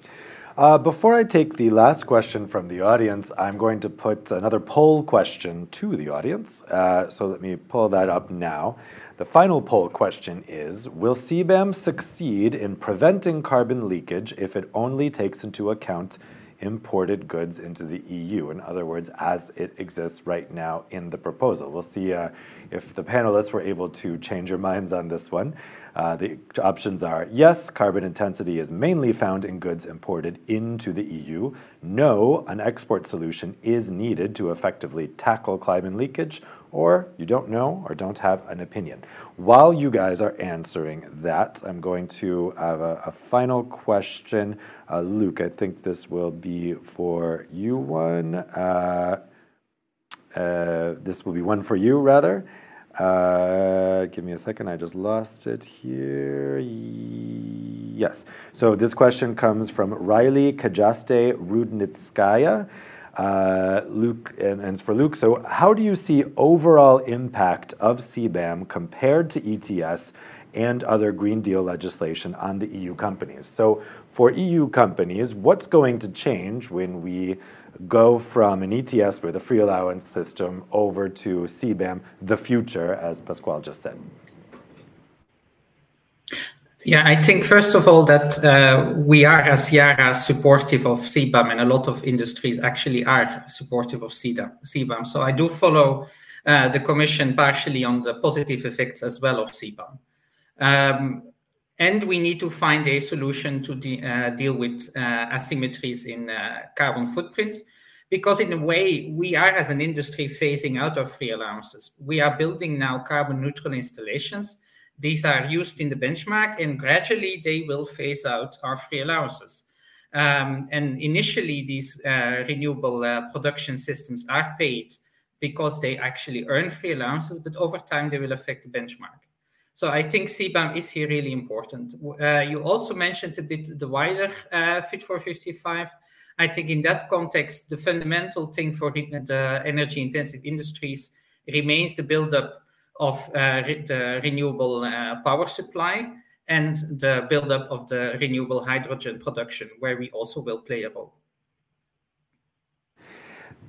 Uh, before I take the last question from the audience, I'm going to put another poll question to the audience. Uh, so let me pull that up now. The final poll question is Will CBAM succeed in preventing carbon leakage if it only takes into account imported goods into the EU? In other words, as it exists right now in the proposal. We'll see uh, if the panelists were able to change your minds on this one. Uh, the options are yes, carbon intensity is mainly found in goods imported into the EU. No, an export solution is needed to effectively tackle climate leakage or you don't know or don't have an opinion. While you guys are answering that, I'm going to have a, a final question. Uh, Luc, I think this will be for you one. Uh, uh, this will be one for you, rather. Uh, give me a second, I just lost it here. Yes. So this question comes from Riley Kajaste Rudnitskaya. Uh, Luc, and, and for Luc. So, how do you see overall impact of CBAM compared to ETS and other Green Deal legislation on the EU companies? So, for EU companies, what's going to change when we go from an ETS with a free allowance system over to CBAM, the future, as Pasquale just said? Yeah, I think first of all that uh, we are as Yara supportive of CBAM, and a lot of industries actually are supportive of CBAM. So I do follow uh, the Commission partially on the positive effects as well of CBAM. Um, and we need to find a solution to de uh, deal with uh, asymmetries in uh, carbon footprints, because in a way we are as an industry phasing out of free allowances we are building now carbon neutral installations these are used in the benchmark and gradually they will phase out our free allowances um, and initially these uh, renewable uh, production systems are paid because they actually earn free allowances but over time they will affect the benchmark so I think CBAM is here really important. Uh, you also mentioned a bit the wider uh, Fit for 55. I think in that context, the fundamental thing for the energy intensive industries remains the buildup of uh, the renewable uh, power supply and the buildup of the renewable hydrogen production, where we also will play a role.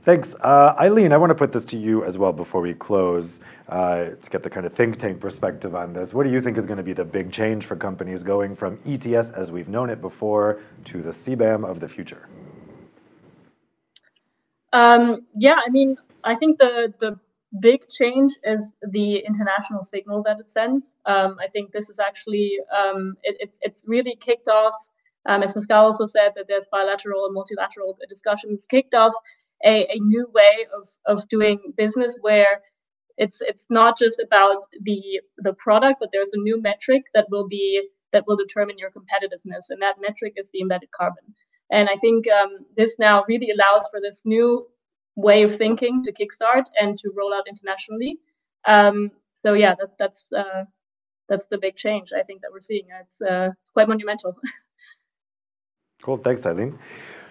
Thanks. Uh, Aylin, I want to put this to you as well before we close uh, to get the kind of think tank perspective on this. What do you think is going to be the big change for companies going from ETS as we've known it before to the CBAM of the future? Um, yeah, I mean, I think the, the big change is the international signal that it sends. Um, I think this is actually, um, it, it's, it's really kicked off um, as Pascal also said, that there's bilateral and multilateral discussions kicked off a, a new way of, of doing business where it's it's not just about the the product, but there's a new metric that will be that will determine your competitiveness, and that metric is the embedded carbon. And I think um, this now really allows for this new way of thinking to kickstart and to roll out internationally. Um, so yeah, that, that's uh, that's the big change I think that we're seeing. It's, uh, quite monumental. cool, thanks, Aylin.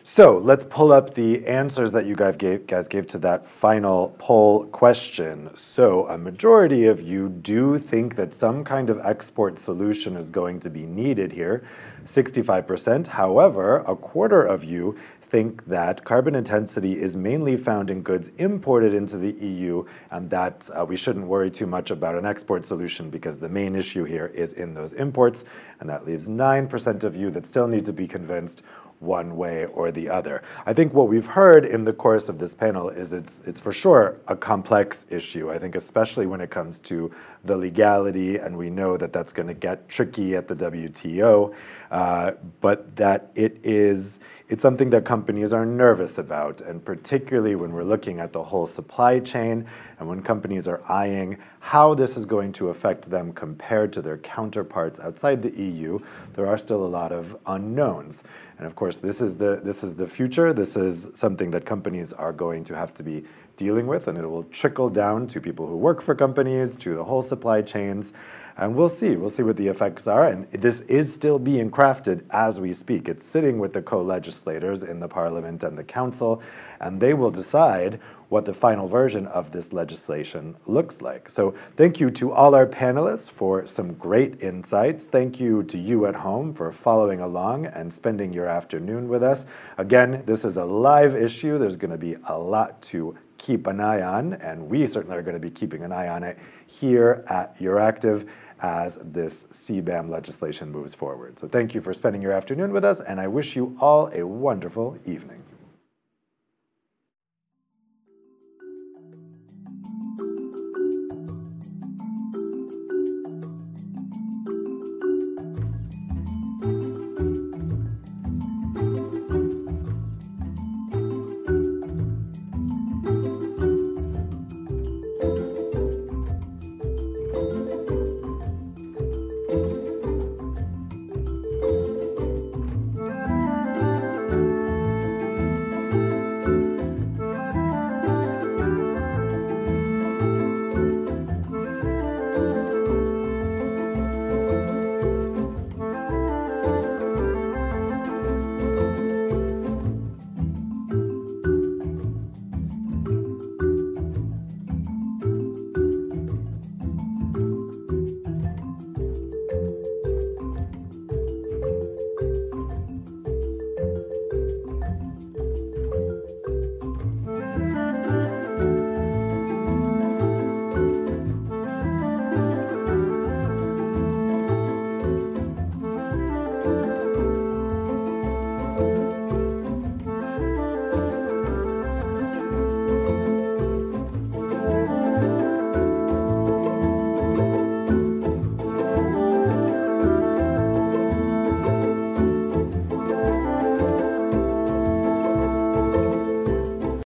So let's pull up the answers that you guys gave, guys gave to that final poll question. So a majority of you do think that some kind of export solution is going to be needed here, 65%. However, a quarter of you think that carbon intensity is mainly found in goods imported into the EU and that uh, we shouldn't worry too much about an export solution because the main issue here is in those imports. And that leaves 9% of you that still need to be convinced one way or the other. I think what we've heard in the course of this panel is it's, it's for sure a complex issue. I think especially when it comes to the legality, and we know that that's going to get tricky at the WTO, uh, but that it is it's something that companies are nervous about, and particularly when we're looking at the whole supply chain and when companies are eyeing how this is going to affect them compared to their counterparts outside the EU, there are still a lot of unknowns. And of course, this is the this is the future. This is something that companies are going to have to be dealing with, and it will trickle down to people who work for companies, to the whole supply chains. And we'll see. We'll see what the effects are. And this is still being crafted as we speak. It's sitting with the co legislators in the parliament and the council, and they will decide what the final version of this legislation looks like. So, thank you to all our panelists for some great insights. Thank you to you at home for following along and spending your afternoon with us. Again, this is a live issue. There's going to be a lot to keep an eye on, and we certainly are going to be keeping an eye on it here at Euractiv as this CBAM legislation moves forward. So thank you for spending your afternoon with us, and I wish you all a wonderful evening.